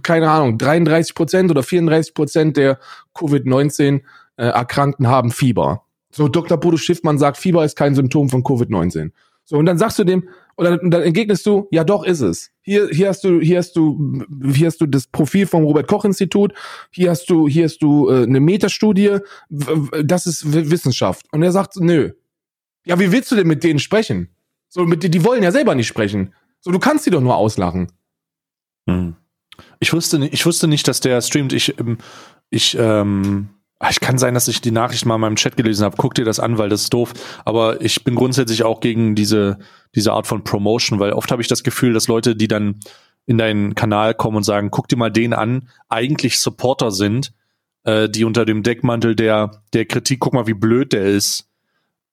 Keine Ahnung, 33 Prozent oder 34 Prozent der Covid-19-Erkrankten haben Fieber. So, Dr. Bodo Schiffmann sagt, Fieber ist kein Symptom von Covid-19. So, und dann sagst du dem, dann, und dann entgegnest du, ja doch ist es. Hier, hier hast du, hier hast du, hier hast du das Profil vom Robert Koch Institut, hier hast du, hier hast du äh, eine Metastudie, das ist Wissenschaft. Und er sagt, nö. Ja, wie willst du denn mit denen sprechen? So, mit, die wollen ja selber nicht sprechen. So, du kannst die doch nur auslachen. Hm. Ich wusste nicht, ich wusste nicht, dass der streamt. Ich, ähm, ich, ähm, ah, ich kann sein, dass ich die Nachricht mal in meinem Chat gelesen habe. Guck dir das an, weil das ist doof. Aber ich bin grundsätzlich auch gegen diese, diese Art von Promotion, weil oft habe ich das Gefühl, dass Leute, die dann in deinen Kanal kommen und sagen, guck dir mal den an, eigentlich Supporter sind, äh, die unter dem Deckmantel der, der Kritik, guck mal, wie blöd der ist,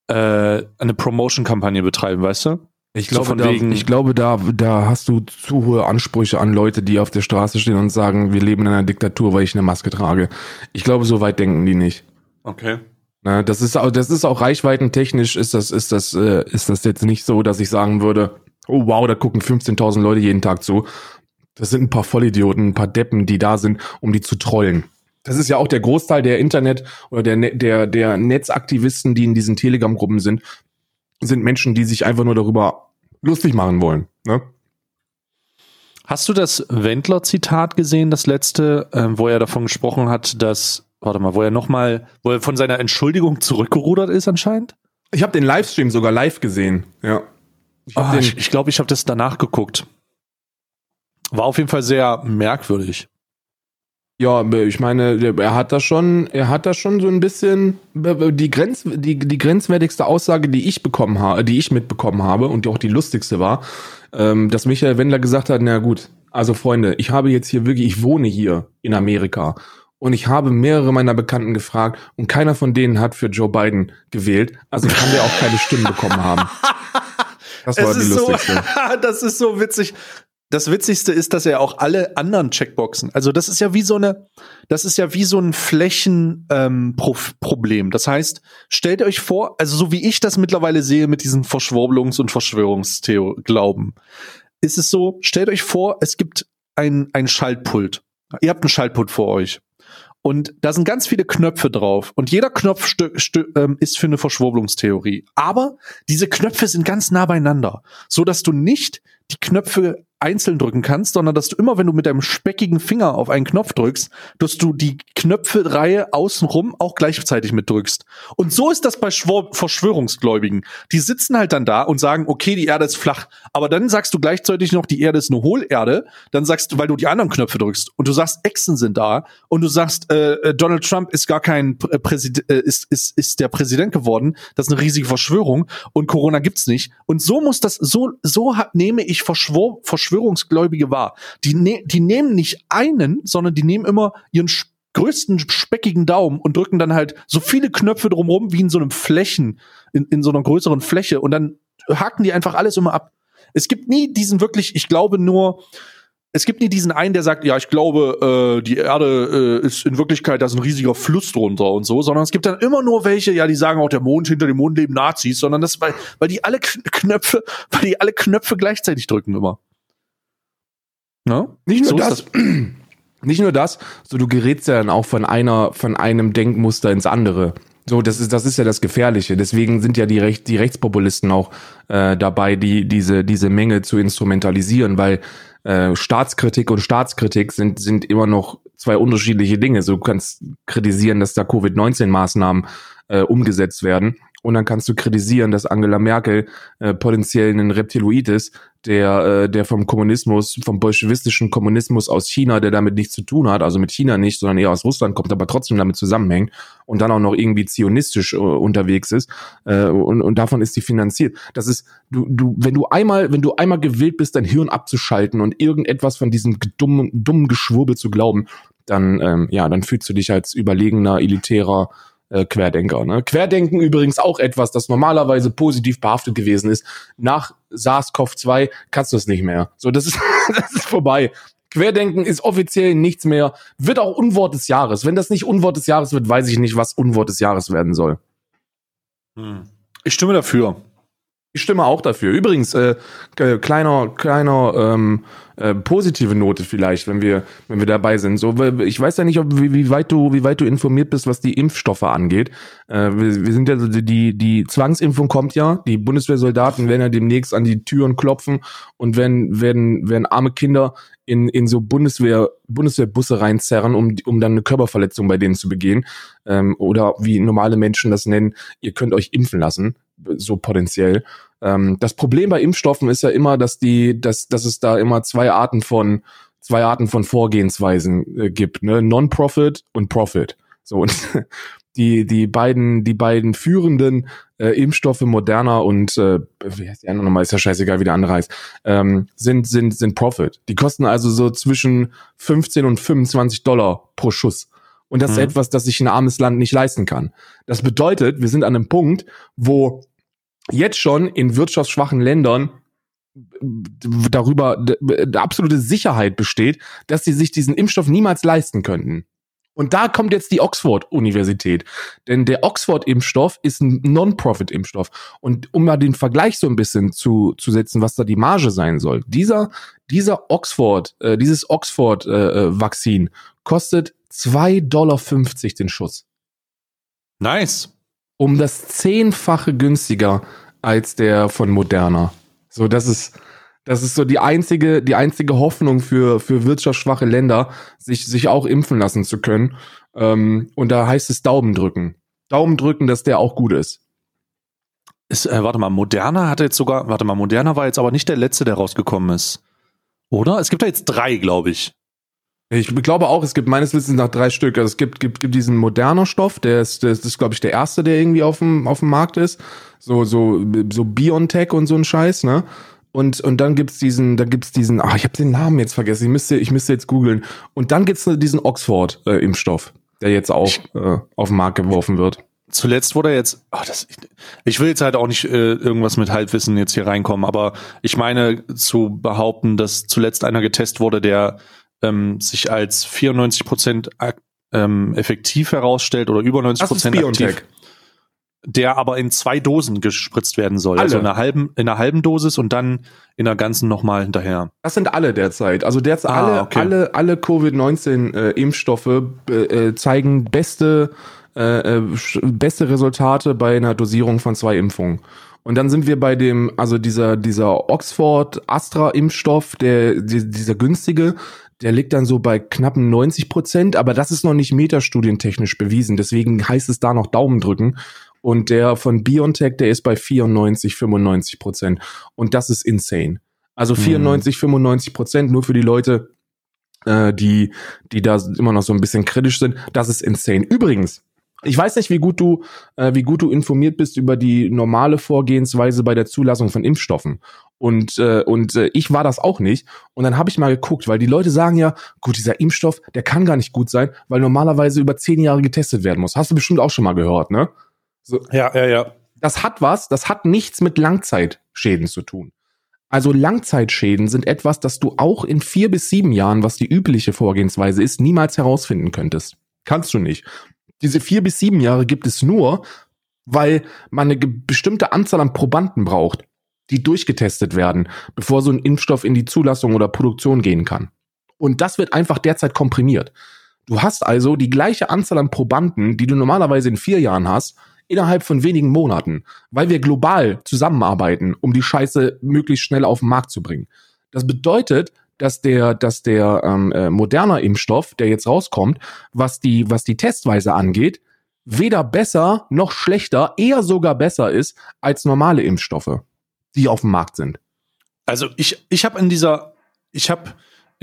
äh, eine Promotion-Kampagne betreiben, weißt du? Ich So glaube, von da, ich glaube da, da hast du zu hohe Ansprüche an Leute, die auf der Straße stehen und sagen, wir leben in einer Diktatur, weil ich eine Maske trage. Ich glaube, so weit denken die nicht. Okay. Na, das ist auch, das ist auch reichweitentechnisch ist das, ist das, äh, ist das jetzt nicht so, dass ich sagen würde, oh wow, da gucken 15.000 Leute jeden Tag zu. Das sind ein paar Vollidioten, ein paar Deppen, die da sind, um die zu trollen. Das ist ja auch der Großteil der Internet oder der, Ne- der, der Netzaktivisten, die in diesen Telegram-Gruppen sind, sind Menschen, die sich einfach nur darüber lustig machen wollen. Ne? Hast du das Wendler-Zitat gesehen, das letzte, ähm, wo er davon gesprochen hat, dass, warte mal, wo er nochmal, wo er von seiner Entschuldigung zurückgerudert ist anscheinend? Ich habe den Livestream sogar live gesehen. Ja. Ich hab Ah, den, ich ich glaube, ich habe das danach geguckt. War auf jeden Fall sehr merkwürdig. Ja, ich meine, er hat da schon, er hat da schon so ein bisschen die Grenz, die, die grenzwertigste Aussage, die ich bekommen habe, die ich mitbekommen habe und die auch die lustigste war, ähm, dass Michael Wendler gesagt hat, na gut, also Freunde, ich habe jetzt hier wirklich, ich wohne hier in Amerika und ich habe mehrere meiner Bekannten gefragt und keiner von denen hat für Joe Biden gewählt, also kann der auch keine Stimmen bekommen haben. Das war die so, lustigste. das ist so witzig. Das Witzigste ist, dass er auch alle anderen Checkboxen, also das ist ja wie so eine, das ist ja wie so ein Flächenproblem. Ähm, das heißt, stellt euch vor, also so wie ich das mittlerweile sehe mit diesen Verschwurbelungs- und Verschwörungsglauben, ist es so, stellt euch vor, es gibt ein, ein Schaltpult. Ihr habt ein Schaltpult vor euch. Und da sind ganz viele Knöpfe drauf. Und jeder Knopf ähm, ist für eine Verschwurbelungstheorie. Aber diese Knöpfe sind ganz nah beieinander, so dass du nicht die Knöpfe einzeln drücken kannst, sondern dass du immer, wenn du mit deinem speckigen Finger auf einen Knopf drückst, dass du die Knöpfe-Reihe außenrum auch gleichzeitig mitdrückst. Und so ist das bei Schwor Verschwörungsgläubigen. Die sitzen halt dann da und sagen, okay, die Erde ist flach. Aber dann sagst du gleichzeitig noch, die Erde ist eine Hohlerde. Dann sagst du, weil du die anderen Knöpfe drückst. Und du sagst, Echsen sind da. Und du sagst, äh, äh, Donald Trump ist gar kein äh, Präsident, äh, ist, ist, ist der Präsident geworden. Das ist eine riesige Verschwörung. Und Corona gibt's nicht. Und so muss das, so, so ha- nehme ich Verschwör Verschwörungsgläubige wahr. Die, ne die nehmen nicht einen, sondern die nehmen immer ihren sch- größten speckigen Daumen und drücken dann halt so viele Knöpfe drumherum wie in so einem Flächen, in, in so einer größeren Fläche und dann haken die einfach alles immer ab. Es gibt nie diesen wirklich, ich glaube nur, es gibt nie diesen einen, der sagt, ja, ich glaube, äh, die Erde äh, ist in Wirklichkeit, da ist ein riesiger Fluss drunter und so, sondern es gibt dann immer nur welche, ja, die sagen auch, der Mond, hinter dem Mond leben Nazis, sondern das, weil, weil die alle Kn- Knöpfe, weil die alle Knöpfe gleichzeitig drücken immer. Ne? Nicht nur So das, nicht nur das, so du gerätst ja dann auch von einer, von einem Denkmuster ins andere. So, das ist, das ist ja das Gefährliche. Deswegen sind ja die, Recht, die Rechtspopulisten auch äh, dabei, die, diese, diese Menge zu instrumentalisieren, weil äh, Staatskritik und Staatskritik sind, sind immer noch zwei unterschiedliche Dinge. So, du kannst kritisieren, dass da Covid-19-Maßnahmen äh, umgesetzt werden. Und dann kannst du kritisieren, dass Angela Merkel äh, potenziell ein Reptiloid ist, der, äh, der vom Kommunismus, vom bolschewistischen Kommunismus aus China, der damit nichts zu tun hat, also mit China nicht, sondern eher aus Russland kommt, aber trotzdem damit zusammenhängt und dann auch noch irgendwie zionistisch äh, unterwegs ist äh, und, und davon ist die finanziert. Das ist, du, du, wenn du einmal, wenn du einmal gewillt bist, dein Hirn abzuschalten und irgendetwas von diesem dummen, dummen Geschwurbel zu glauben, dann, ähm, ja, dann fühlst du dich als überlegener, elitärer äh, Querdenker. Ne? Querdenken übrigens auch etwas, das normalerweise positiv behaftet gewesen ist. Nach SARS-CoV-2 kannst du es nicht mehr. So, das ist, das ist vorbei. Querdenken ist offiziell nichts mehr. Wird auch Unwort des Jahres. Wenn das nicht Unwort des Jahres wird, weiß ich nicht, was Unwort des Jahres werden soll. Ich stimme dafür. Ich stimme auch dafür. Übrigens, äh, kleiner, kleiner ähm, äh, positive Note vielleicht, wenn wir, wenn wir dabei sind. So, ich weiß ja nicht, ob, wie, wie weit du, wie weit du informiert bist, was die Impfstoffe angeht. Äh, wir, wir sind ja die, die Zwangsimpfung kommt ja. Die Bundeswehrsoldaten werden ja demnächst an die Türen klopfen und werden, werden, werden arme Kinder in, in so Bundeswehr, Bundeswehrbusse reinzerren, um, um dann eine Körperverletzung bei denen zu begehen. Ähm, oder wie normale Menschen das nennen, ihr könnt euch impfen lassen, so potenziell. Ähm, das Problem bei Impfstoffen ist ja immer, dass die, dass, dass es da immer zwei Arten von, zwei Arten von Vorgehensweisen äh, gibt, ne? Non-Profit und Profit. So und die, die beiden, die beiden führenden äh, Impfstoffe Moderna und äh, wie heißt die andere nochmal, ist ja scheißegal, wie der andere heißt, ähm, sind, sind, sind Profit. Die kosten also so zwischen 15 und 25 Dollar pro Schuss. Und das ist Mhm. etwas, das sich ein armes Land nicht leisten kann. Das bedeutet, wir sind an einem Punkt, wo jetzt schon in wirtschaftsschwachen Ländern darüber d- d- absolute Sicherheit besteht, dass sie sich diesen Impfstoff niemals leisten könnten. Und da kommt jetzt die Oxford-Universität. Denn der Oxford-Impfstoff ist ein Non-Profit-Impfstoff. Und um mal den Vergleich so ein bisschen zu, zu setzen, was da die Marge sein soll. Dieser, dieser Oxford, äh, dieses Oxford-Vakzin äh, kostet 2,50 Dollar den Schuss. Nice. Um das zehnfache günstiger als der von Moderna. So, das ist, das ist so die einzige, die einzige Hoffnung für, für wirtschaftsschwache Länder, sich, sich auch impfen lassen zu können. Ähm, und da heißt es Daumen drücken. Daumen drücken, dass der auch gut ist. ist äh, warte mal, Moderna hatte jetzt sogar, warte mal, Moderna war jetzt aber nicht der letzte, der rausgekommen ist. Oder? Es gibt da jetzt drei, glaube ich. Ich glaube auch, es gibt meines Wissens nach drei Stück. Also es gibt, gibt, gibt diesen moderner Stoff, der ist, das ist, glaube ich, der erste, der irgendwie auf dem, auf dem Markt ist. So, so, so Biontech und so ein Scheiß, ne? Und, und dann gibt's diesen, da gibt's diesen, ah, ich habe den Namen jetzt vergessen, ich müsste, ich müsste jetzt googeln. Und dann gibt's diesen Oxford-Impfstoff, äh, der jetzt auch äh, auf den Markt geworfen wird. Zuletzt wurde jetzt, ach, das, ich, ich will jetzt halt auch nicht äh, irgendwas mit Halbwissen jetzt hier reinkommen, aber ich meine zu behaupten, dass zuletzt einer getestet wurde, der ähm, sich als 94 Prozent ähm, effektiv herausstellt oder über 90 Prozent aktiv der aber in zwei Dosen gespritzt werden soll. Alle. Also in einer halben, in einer halben Dosis und dann in der ganzen nochmal hinterher. Das sind alle derzeit. Also derzeit ah, alle, okay. alle, alle Covid-19-Impfstoffe äh, äh, zeigen beste, äh, äh beste Resultate bei einer Dosierung von zwei Impfungen. Und dann sind wir bei dem, also dieser, dieser Oxford-Astra-Impfstoff, der, dieser günstige, der liegt dann so bei knappen 90 Prozent, aber das ist noch nicht metastudientechnisch bewiesen. Deswegen heißt es da noch Daumen drücken. Und der von BioNTech, der ist bei 94, 95 Prozent. Und das ist insane. Also 94, mhm. 95 Prozent nur für die Leute, äh, die, die da immer noch so ein bisschen kritisch sind. Das ist insane. Übrigens, ich weiß nicht, wie gut du, äh, wie gut du informiert bist über die normale Vorgehensweise bei der Zulassung von Impfstoffen. Und äh, und äh, ich war das auch nicht. Und dann habe ich mal geguckt, weil die Leute sagen ja, gut, dieser Impfstoff, der kann gar nicht gut sein, weil normalerweise über zehn Jahre getestet werden muss. Hast du bestimmt auch schon mal gehört, ne? So, ja, ja, ja. Das hat was, das hat nichts mit Langzeitschäden zu tun. Also Langzeitschäden sind etwas, das du auch in vier bis sieben Jahren, was die übliche Vorgehensweise ist, niemals herausfinden könntest. Kannst du nicht. Diese vier bis sieben Jahre gibt es nur, weil man eine bestimmte Anzahl an Probanden braucht, die durchgetestet werden, bevor so ein Impfstoff in die Zulassung oder Produktion gehen kann. Und das wird einfach derzeit komprimiert. Du hast also die gleiche Anzahl an Probanden, die du normalerweise in vier Jahren hast, innerhalb von wenigen Monaten, weil wir global zusammenarbeiten, um die Scheiße möglichst schnell auf den Markt zu bringen. Das bedeutet, dass der, dass der ähm, äh, moderner Impfstoff, der jetzt rauskommt, was die, was die Testweise angeht, weder besser noch schlechter, eher sogar besser ist als normale Impfstoffe, die auf dem Markt sind. Also ich, ich habe in dieser, ich habe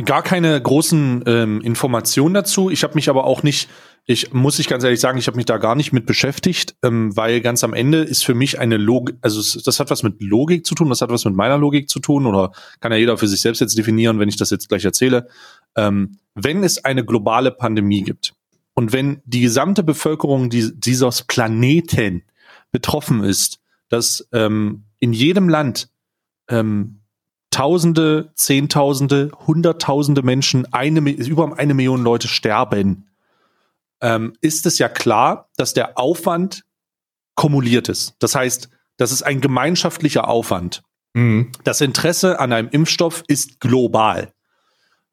gar keine großen ähm, Informationen dazu. Ich habe mich aber auch nicht ich muss ich ganz ehrlich sagen, ich habe mich da gar nicht mit beschäftigt, ähm, weil ganz am Ende ist für mich eine Logik, also das hat was mit Logik zu tun, das hat was mit meiner Logik zu tun oder kann ja jeder für sich selbst jetzt definieren, wenn ich das jetzt gleich erzähle. Ähm, wenn es eine globale Pandemie gibt und wenn die gesamte Bevölkerung die, dieses Planeten betroffen ist, dass ähm, in jedem Land ähm, Tausende, Zehntausende, Hunderttausende Menschen, eine, über eine Million Leute sterben, ähm, ist es ja klar, dass der Aufwand kumuliert ist. Das heißt, das ist ein gemeinschaftlicher Aufwand. Mhm. Das Interesse an einem Impfstoff ist global.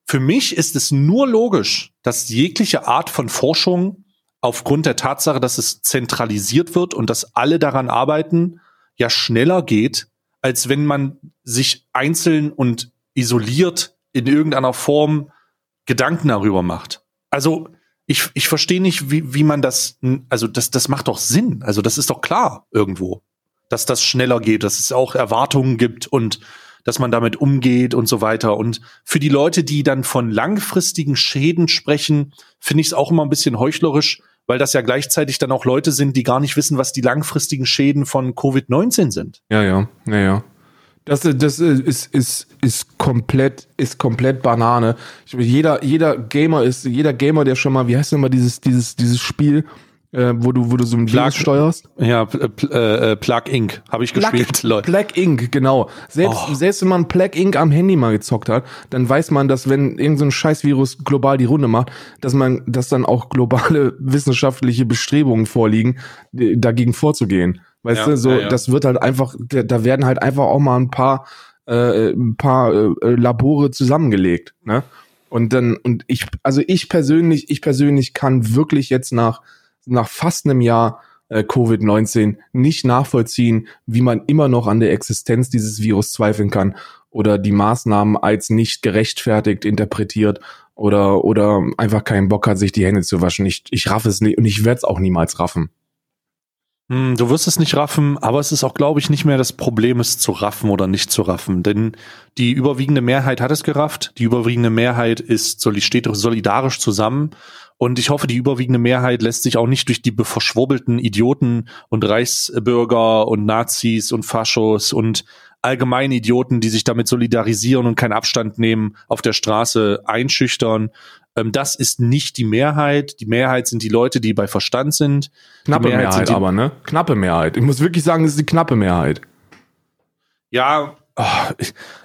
Für mich ist es nur logisch, dass jegliche Art von Forschung aufgrund der Tatsache, dass es zentralisiert wird und dass alle daran arbeiten, ja schneller geht, als wenn man sich einzeln und isoliert in irgendeiner Form Gedanken darüber macht. Also ich, ich verstehe nicht, wie, wie man das, also das, das macht doch Sinn. Also das ist doch klar irgendwo, dass das schneller geht, dass es auch Erwartungen gibt und dass man damit umgeht und so weiter. Und für die Leute, die dann von langfristigen Schäden sprechen, finde ich es auch immer ein bisschen heuchlerisch, weil das ja gleichzeitig dann auch Leute sind, die gar nicht wissen, was die langfristigen Schäden von Covid-19 sind. Ja, ja, ja, ja. Das, das ist, ist, ist komplett, ist komplett Banane. Ich, jeder, jeder Gamer ist, jeder Gamer, der schon mal, wie heißt denn mal dieses, dieses, dieses Spiel, äh, wo du, wo du so ein Virus steuerst. Ja, pl äh, Plug Inc. habe ich gespielt, Plug, Leute. Plug Inc. genau. Selbst, oh. selbst wenn man Plug Inc. am Handy mal gezockt hat, dann weiß man, dass wenn irgendein so Scheißvirus global die Runde macht, dass man, dass dann auch globale wissenschaftliche Bestrebungen vorliegen, dagegen vorzugehen. Weißt ja, du, so, ja, ja. das wird halt einfach, da werden halt einfach auch mal ein paar, äh, ein paar äh, Labore zusammengelegt, ne? Und dann, und ich, also ich persönlich, ich persönlich kann wirklich jetzt nach nach fast einem Jahr äh, Covid-19 nicht nachvollziehen, wie man immer noch an der Existenz dieses Virus zweifeln kann oder die Maßnahmen als nicht gerechtfertigt interpretiert oder oder einfach keinen Bock hat, sich die Hände zu waschen. Ich, ich raff es nicht und ich werde es auch niemals raffen. Hm, du wirst es nicht raffen, aber es ist auch, glaube ich, nicht mehr das Problem, es zu raffen oder nicht zu raffen. Denn die überwiegende Mehrheit hat es gerafft. Die überwiegende Mehrheit ist, steht solidarisch zusammen und ich hoffe, die überwiegende Mehrheit lässt sich auch nicht durch die verschwurbelten Idioten und Reichsbürger und Nazis und Faschos und allgemeine Idioten, die sich damit solidarisieren und keinen Abstand nehmen, auf der Straße einschüchtern. Ähm, das ist nicht die Mehrheit. Die Mehrheit sind die Leute, die bei Verstand sind. Knappe Mehrheit, Mehrheit aber, ne? Knappe Mehrheit. Ich muss wirklich sagen, es ist die knappe Mehrheit. Ja,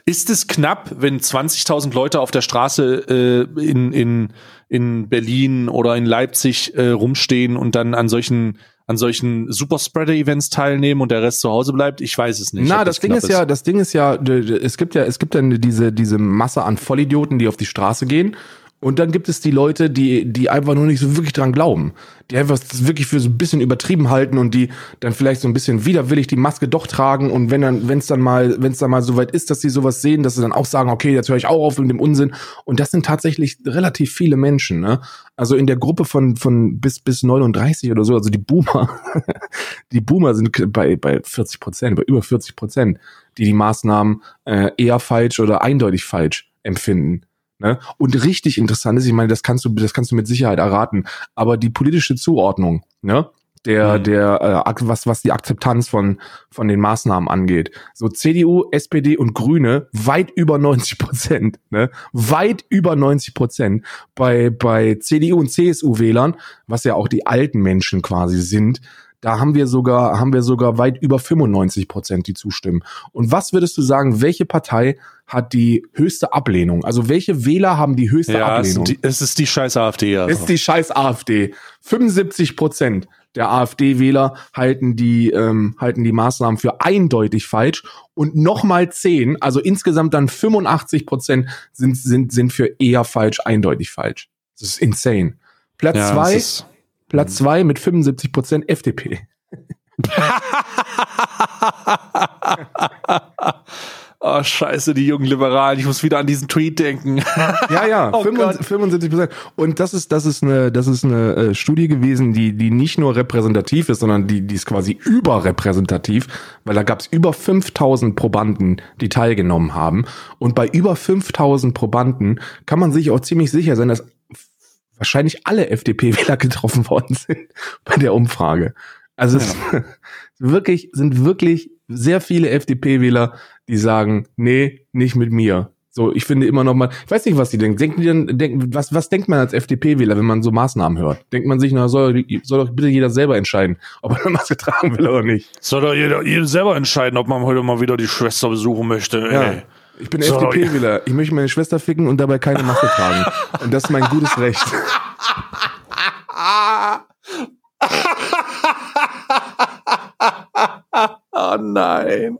ist es knapp, wenn 20.000 Leute auf der Straße äh, in, in, in Berlin oder in Leipzig äh, rumstehen und dann an solchen an solchen Superspreader-Events teilnehmen und der Rest zu Hause bleibt? Ich weiß es nicht. Na, das, das Ding ist, ist ja, das Ding ist ja, es gibt ja, es gibt dann diese diese Masse an Vollidioten, die auf die Straße gehen und dann gibt es die Leute, die, die einfach nur nicht so wirklich dran glauben. Die einfach das wirklich für so ein bisschen übertrieben halten und die dann vielleicht so ein bisschen widerwillig die Maske doch tragen. Und wenn dann, wenn es dann mal, wenn es dann mal so weit ist, dass sie sowas sehen, dass sie dann auch sagen, okay, jetzt höre ich auch auf mit dem Unsinn. Und das sind tatsächlich relativ viele Menschen, ne? Also in der Gruppe von, von bis, bis 39 oder so, also die Boomer, die Boomer sind bei, bei 40 Prozent, bei über 40 Prozent, die die Maßnahmen äh, eher falsch oder eindeutig falsch empfinden. Ne? Und richtig interessant ist, ich meine, das kannst du, das kannst du mit Sicherheit erraten, aber die politische Zuordnung, ne? Der, mhm. der, äh, was, was die Akzeptanz von, von den Maßnahmen angeht. So CDU, SPD und Grüne weit über 90 Prozent, ne? Weit über 90 Prozent. Bei, bei CDU und CSU-Wählern, was ja auch die alten Menschen quasi sind, da haben wir sogar, haben wir sogar weit über 95 Prozent, die zustimmen. Und was würdest du sagen, welche Partei hat die höchste Ablehnung? Also welche Wähler haben die höchste ja, Ablehnung? Es ist die, es ist die scheiß AfD. Also. Es ist die scheiß AfD. 75 Prozent der AfD-Wähler halten die ähm, halten die Maßnahmen für eindeutig falsch und nochmal 10, also insgesamt dann 85 Prozent sind sind sind für eher falsch, eindeutig falsch. Das ist insane. Platz ja, zwei Platz mhm. zwei mit 75 Prozent FDP. Oh, scheiße, die jungen Liberalen. Ich muss wieder an diesen Tweet denken. Ja, ja, oh 75 Prozent. Und das ist, das ist eine, das ist eine äh, Studie gewesen, die, die nicht nur repräsentativ ist, sondern die, die ist quasi überrepräsentativ, weil da gab es über 5000 Probanden, die teilgenommen haben. Und bei über 5000 Probanden kann man sich auch ziemlich sicher sein, dass wahrscheinlich alle FDP-Wähler getroffen worden sind bei der Umfrage. Also ja. es wirklich, sind wirklich sehr viele FDP-Wähler, die sagen, nee, nicht mit mir. So, ich finde immer noch mal, ich weiß nicht, was die denken. Denken die dann, denken, was, was denkt man als FDP-Wähler, wenn man so Maßnahmen hört? Denkt man sich, na, soll, soll doch bitte jeder selber entscheiden, ob er eine Maske tragen will oder nicht? Soll doch jeder, jeder selber entscheiden, ob man heute mal wieder die Schwester besuchen möchte. Ja. Ey. Ich bin so, FDP-Wähler. Ich möchte meine Schwester ficken und dabei keine Maske tragen. Und das ist mein gutes Recht. oh nein.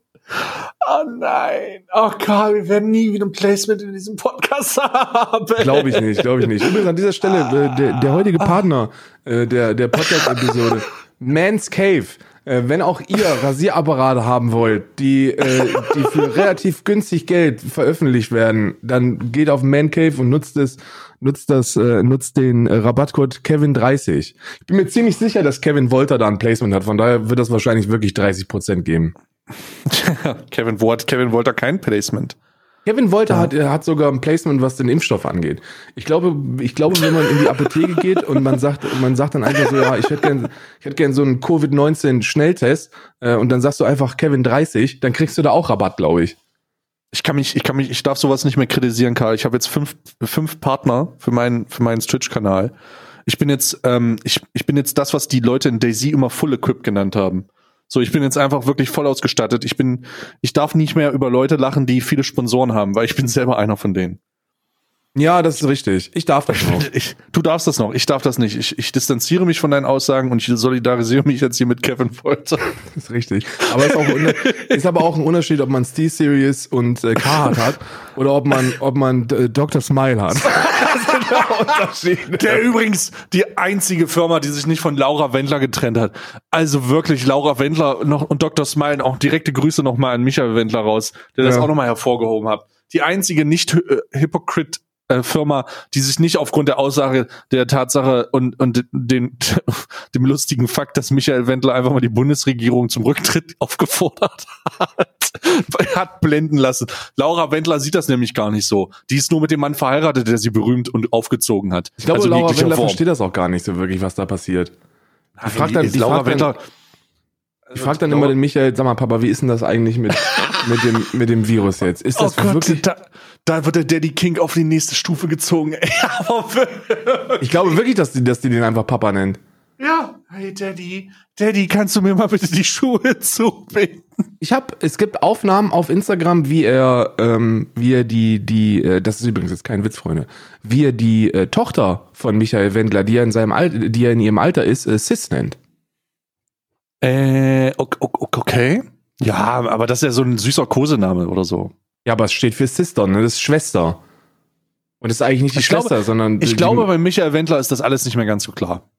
Oh nein. Oh Karl, wir werden nie wieder ein Placement in diesem Podcast haben. Glaube ich nicht, glaube ich nicht. Übrigens an dieser Stelle, äh, der, der heutige Partner äh, der, der Podcast-Episode, Man's Cave. Äh, wenn auch ihr Rasierapparate haben wollt, die, äh, die für relativ günstig Geld veröffentlicht werden, dann geht auf Mancave und nutzt es, nutzt das, äh, nutzt den äh, Rabattcode Kevin30. Ich bin mir ziemlich sicher, dass Kevin Wolter da ein Placement hat, von daher wird das wahrscheinlich wirklich 30 Prozent geben. Kevin, Wort, Kevin Wolter kein Placement. Kevin Wolter ja. hat, hat sogar ein Placement, was den Impfstoff angeht. Ich glaube, ich glaube, wenn man in die Apotheke geht und man sagt, man sagt dann einfach so, ja, ich hätte gern, ich hätte gern so einen Covid-19 Schnelltest äh, und dann sagst du einfach Kevin 30, dann kriegst du da auch Rabatt, glaube ich. Ich kann mich, ich kann mich, ich darf sowas nicht mehr kritisieren, Karl. Ich habe jetzt fünf, fünf Partner für meinen, für meinen Twitch-Kanal ich bin jetzt, ähm, ich, ich bin jetzt das, was die Leute in Daisy immer Full Equip genannt haben. So, ich bin jetzt einfach wirklich voll ausgestattet. Ich bin, ich darf nicht mehr über Leute lachen, die viele Sponsoren haben, weil ich bin selber einer von denen. Ja, das ist richtig. Ich darf das noch. Ich, du darfst das noch. Ich darf das nicht. Ich, ich distanziere mich von deinen Aussagen und ich solidarisiere mich jetzt hier mit Kevin Folter. Das ist richtig. Aber es ist, auch, ist aber auch ein Unterschied, ob man Steel Series und äh, Carhartt hat oder ob man, ob man äh, Dr. Smile hat. Das sind Unterschiede. Der übrigens die einzige Firma, die sich nicht von Laura Wendler getrennt hat. Also wirklich Laura Wendler noch und Dr. Smile auch direkte Grüße nochmal an Michael Wendler raus, der das Ja. auch nochmal hervorgehoben hat. Die einzige nicht äh, Hypocrite äh, Firma, die sich nicht aufgrund der Aussage der Tatsache und, und den, dem lustigen Fakt, dass Michael Wendler einfach mal die Bundesregierung zum Rücktritt aufgefordert hat, hat blenden lassen. Laura Wendler sieht das nämlich gar nicht so. Die ist nur mit dem Mann verheiratet, der sie berühmt und aufgezogen hat. Ich glaube, Also Laura Wendler Form. versteht das auch gar nicht so wirklich, was da passiert. Fragt die- dann- die Laura dann- Wendler. Ich frage dann immer den Michael, sag mal, Papa, wie ist denn das eigentlich mit, mit, dem, mit dem Virus jetzt? Ist Oh das Gott, wirklich? da, da wird der Daddy King auf die nächste Stufe gezogen. Ey. Ich glaube wirklich, dass die, dass die den einfach Papa nennt. ja, hey Daddy, Daddy, kannst du mir mal bitte die Schuhe zubinden? Ich habe, es gibt Aufnahmen auf Instagram, wie er, ähm, wie er die, die, äh, das ist übrigens jetzt kein Witz, Freunde, wie er die äh, Tochter von Michael Wendler, die er in seinem Alter, die er in ihrem Alter ist, äh, Sis nennt. Äh, ok- ok- okay. Ja, aber das ist ja so ein süßer Kosename oder so. Ja, aber es steht für Sister, ne? Das ist Schwester. Und das ist eigentlich nicht die Ich Schwester, glaube- sondern Ich die, glaube, bei Michael Wendler ist das alles nicht mehr ganz so klar.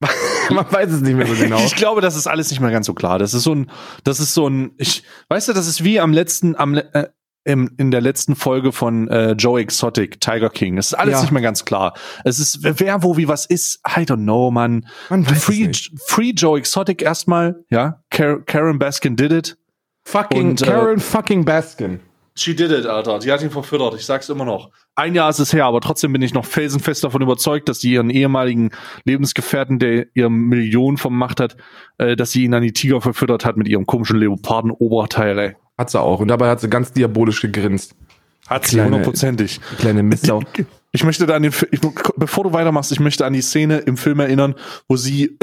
man weiß es nicht mehr so genau. Ich glaube, das ist alles nicht mehr ganz so klar. Das ist so ein, das ist so ein, ich, weißt du, das ist wie am letzten, am, äh, im, in der letzten Folge von äh, Joe Exotic, Tiger King. Es ist alles Ja. nicht mehr ganz klar. Es ist, wer, wo, wie, was ist, I don't know, man. Man Free. Free Joe Exotic erstmal, ja. Karen Baskin did it. Fucking Und, äh, Karen fucking Baskin. She did it, Alter. Die hat ihn verfüttert. Ich sag's immer noch. Ein Jahr ist es her, aber trotzdem bin ich noch felsenfest davon überzeugt, dass sie ihren ehemaligen Lebensgefährten, der ihr Millionen vom Macht hat, äh, dass sie ihn an die Tiger verfüttert hat mit ihrem komischen Leoparden-Oberteil, ey. Hat sie auch. Und dabei hat sie ganz diabolisch gegrinst. Hat sie hundertprozentig. Kleine Mistsau. Ich möchte da an den, ich, bevor du weitermachst, ich möchte an die Szene im Film erinnern, wo sie,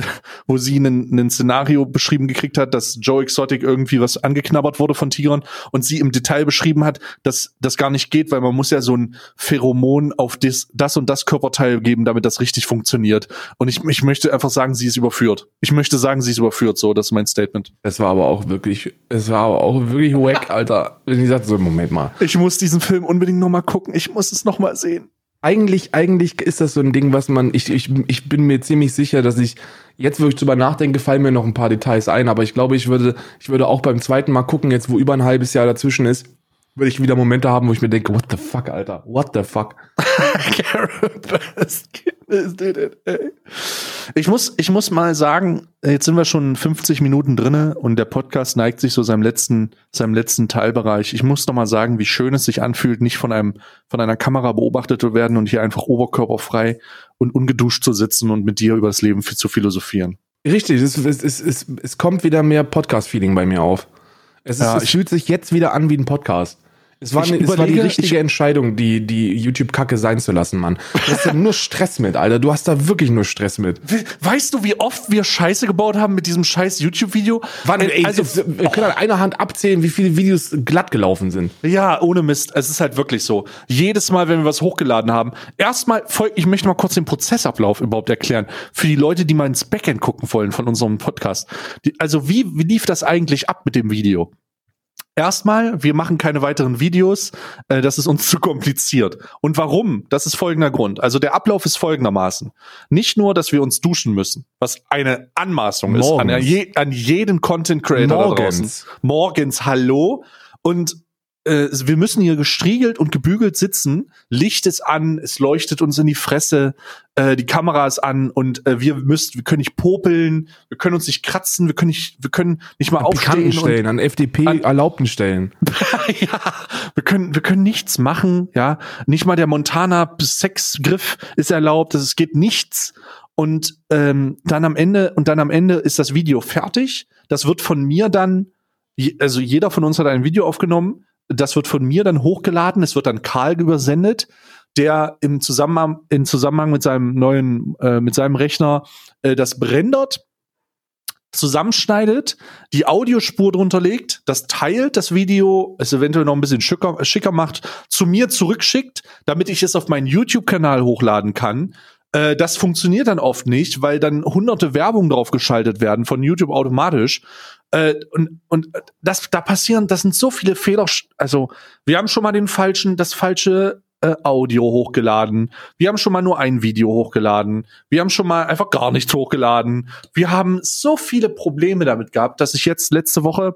wo sie einen Szenario beschrieben gekriegt hat, dass Joe Exotic irgendwie was angeknabbert wurde von Tigern und sie im Detail beschrieben hat, dass das gar nicht geht, weil man muss ja so ein Pheromon auf das, das und das Körperteil geben, damit das richtig funktioniert. Und ich, ich möchte einfach sagen, sie ist überführt. Ich möchte sagen, sie ist überführt, so, das ist mein Statement. Es war aber auch wirklich, es war aber auch wirklich wack, Alter. Wenn ich sagte so, Moment mal. Ich muss diesen Film unbedingt nochmal gucken. Ich muss es nochmal sehen. Eigentlich, eigentlich ist das so ein Ding, was man, ich, ich, ich bin mir ziemlich sicher, dass ich, jetzt wo ich drüber nachdenke, fallen mir noch ein paar Details ein, aber ich glaube, ich würde, ich würde auch beim zweiten Mal gucken, jetzt wo über ein halbes Jahr dazwischen ist, würde ich wieder Momente haben, wo ich mir denke, what the fuck, Alter, what the fuck. Ich muss, ich muss mal sagen, jetzt sind wir schon 50 Minuten drinne und der Podcast neigt sich so seinem letzten, seinem letzten Teilbereich. Ich muss noch mal sagen, wie schön es sich anfühlt, nicht von einem, von einer Kamera beobachtet zu werden und hier einfach oberkörperfrei und ungeduscht zu sitzen und mit dir über das Leben zu philosophieren. Richtig, es, es, es, es, es kommt wieder mehr Podcast-Feeling bei mir auf. Es, ist, Ja, es fühlt sich jetzt wieder an wie ein Podcast. Es war, eine, es war die richtige ich- Entscheidung, die, die YouTube-Kacke sein zu lassen, Mann. Du hast da nur Stress mit, Alter. Du hast da wirklich nur Stress mit. We- Weißt du, wie oft wir Scheiße gebaut haben mit diesem scheiß YouTube-Video? Wann, ey, also, es, wir können an einer Hand abzählen, wie viele Videos glatt gelaufen sind. Ja, ohne Mist. Es ist halt wirklich so. Jedes Mal, wenn wir was hochgeladen haben, erstmal, ich möchte mal kurz den Prozessablauf überhaupt erklären. Für die Leute, die mal ins Backend gucken wollen von unserem Podcast. Die, also, wie, wie lief das eigentlich ab mit dem Video? Erstmal, wir machen keine weiteren Videos, äh, das ist uns zu kompliziert. Und warum? Das ist folgender Grund. Also der Ablauf ist folgendermaßen. Nicht nur, dass wir uns duschen müssen, was eine Anmaßung ist an, Morgens. je, an jeden Content Creator da draußen Morgens. morgens Hallo und äh, wir müssen hier gestriegelt und gebügelt sitzen. Licht ist an, es leuchtet uns in die Fresse, äh, die Kamera ist an und äh, wir müssen, wir können nicht popeln, wir können uns nicht kratzen, wir können nicht, wir können nicht mal An aufstehen Stellen, an FDP An- erlaubten Stellen. ja, wir können, wir können nichts machen, ja. Nicht mal der Montana Sexgriff ist erlaubt, es geht nichts. Und ähm, dann am Ende, und dann am Ende ist das Video fertig. Das wird von mir dann, also jeder von uns hat ein Video aufgenommen. Das wird von mir dann hochgeladen, es wird dann Karl übersendet. der im Zusammenhang, in Zusammenhang mit seinem neuen, äh, mit seinem Rechner äh, das rendert, zusammenschneidet, die Audiospur drunter legt, das teilt, das Video, es eventuell noch ein bisschen schicker, schicker macht, zu mir zurückschickt, damit ich es auf meinen YouTube-Kanal hochladen kann. Äh, das funktioniert dann oft nicht, weil dann hunderte Werbung drauf geschaltet werden von YouTube automatisch. Äh, und und das, da passieren, das sind so viele Fehler. Also wir haben schon mal den falschen, das falsche äh, Audio hochgeladen. Wir haben schon mal nur ein Video hochgeladen. Wir haben schon mal einfach gar nichts hochgeladen. Wir haben so viele Probleme damit gehabt, dass ich jetzt letzte Woche,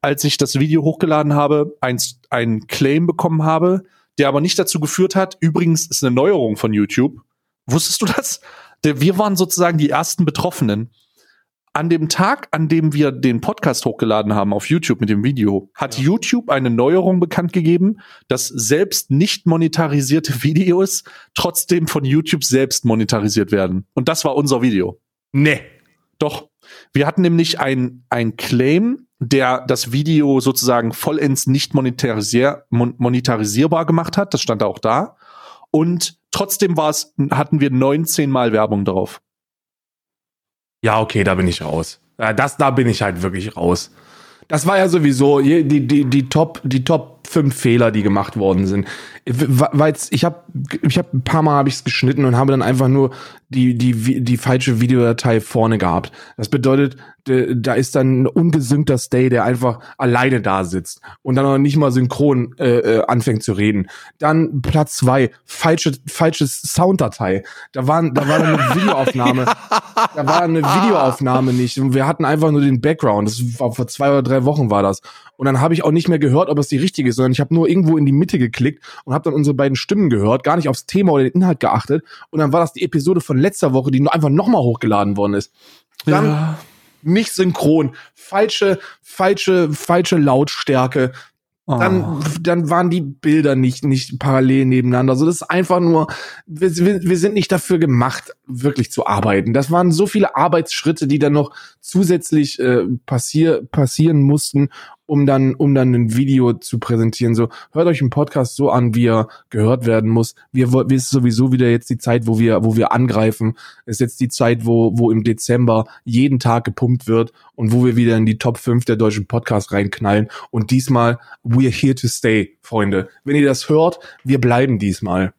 als ich das Video hochgeladen habe, ein, ein Claim bekommen habe, der aber nicht dazu geführt hat. Übrigens ist eine Neuerung von YouTube. Wusstest du das? Wir waren sozusagen die ersten Betroffenen an dem Tag, an dem wir den Podcast hochgeladen haben auf YouTube mit dem Video, hat ja. YouTube eine Neuerung bekannt gegeben, dass selbst nicht monetarisierte Videos trotzdem von YouTube selbst monetarisiert werden. Und das war unser Video. Nee. Doch. Wir hatten nämlich ein, ein Claim, der das Video sozusagen vollends nicht monetarisier, mon monetarisierbar gemacht hat. Das stand auch da. Und trotzdem war es, hatten wir 19 Mal Werbung drauf. Ja, okay, da bin ich raus. Das, da bin ich halt wirklich raus. Das war ja sowieso die, die, die Top, die Top fünf Fehler, die gemacht worden sind. Weil ich habe ich hab ein paar Mal habe ich es geschnitten und habe dann einfach nur die, die, die falsche Videodatei vorne gehabt. Das bedeutet, da ist dann ein ungesüngter Stay, der einfach alleine da sitzt und dann noch nicht mal synchron äh, äh, anfängt zu reden. Dann Platz zwei, falsche, falsche Sounddatei. Da waren, da war eine Videoaufnahme, da war eine Videoaufnahme nicht und wir hatten einfach nur den Background. Das war vor zwei oder drei Wochen war das. Und dann habe ich auch nicht mehr gehört, ob es die richtige ist, sondern ich habe nur irgendwo in die Mitte geklickt und habe dann unsere beiden Stimmen gehört, gar nicht aufs Thema oder den Inhalt geachtet. Und dann war das die Episode von letzter Woche, die nur einfach nochmal hochgeladen worden ist. Dann ja. Nicht synchron, falsche, falsche, falsche Lautstärke. Dann, oh. dann waren die Bilder nicht, nicht parallel nebeneinander. Also das ist einfach nur, wir, wir, wir sind nicht dafür gemacht, wirklich zu arbeiten. Das waren so viele Arbeitsschritte, die dann noch zusätzlich äh, passier, passieren mussten, um dann, um dann ein Video zu präsentieren. So, hört euch einen Podcast so an, wie er gehört werden muss. Wir, wir ist sowieso wieder jetzt die Zeit, wo wir, wo wir angreifen. Ist jetzt die Zeit, wo, wo im Dezember jeden Tag gepumpt wird und wo wir wieder in die Top 5 der deutschen Podcasts reinknallen. Und diesmal, we're here to stay, Freunde. Wenn ihr das hört, wir bleiben diesmal.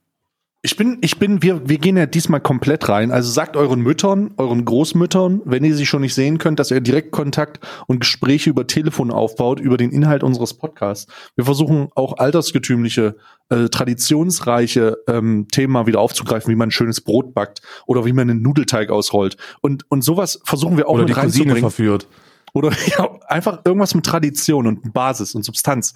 Ich bin, ich bin, wir, wir gehen ja diesmal komplett rein. Also sagt euren Müttern, euren Großmüttern, wenn ihr sie schon nicht sehen könnt, dass ihr direkt Kontakt und Gespräche über Telefon aufbaut, über den Inhalt unseres Podcasts. Wir versuchen auch altersgetümliche, äh, traditionsreiche ähm, Themen wieder aufzugreifen, wie man ein schönes Brot backt oder wie man einen Nudelteig ausrollt. Und, und sowas versuchen wir auch oder mit die Cousine verführt. Oder ja, einfach irgendwas mit Tradition und Basis und Substanz.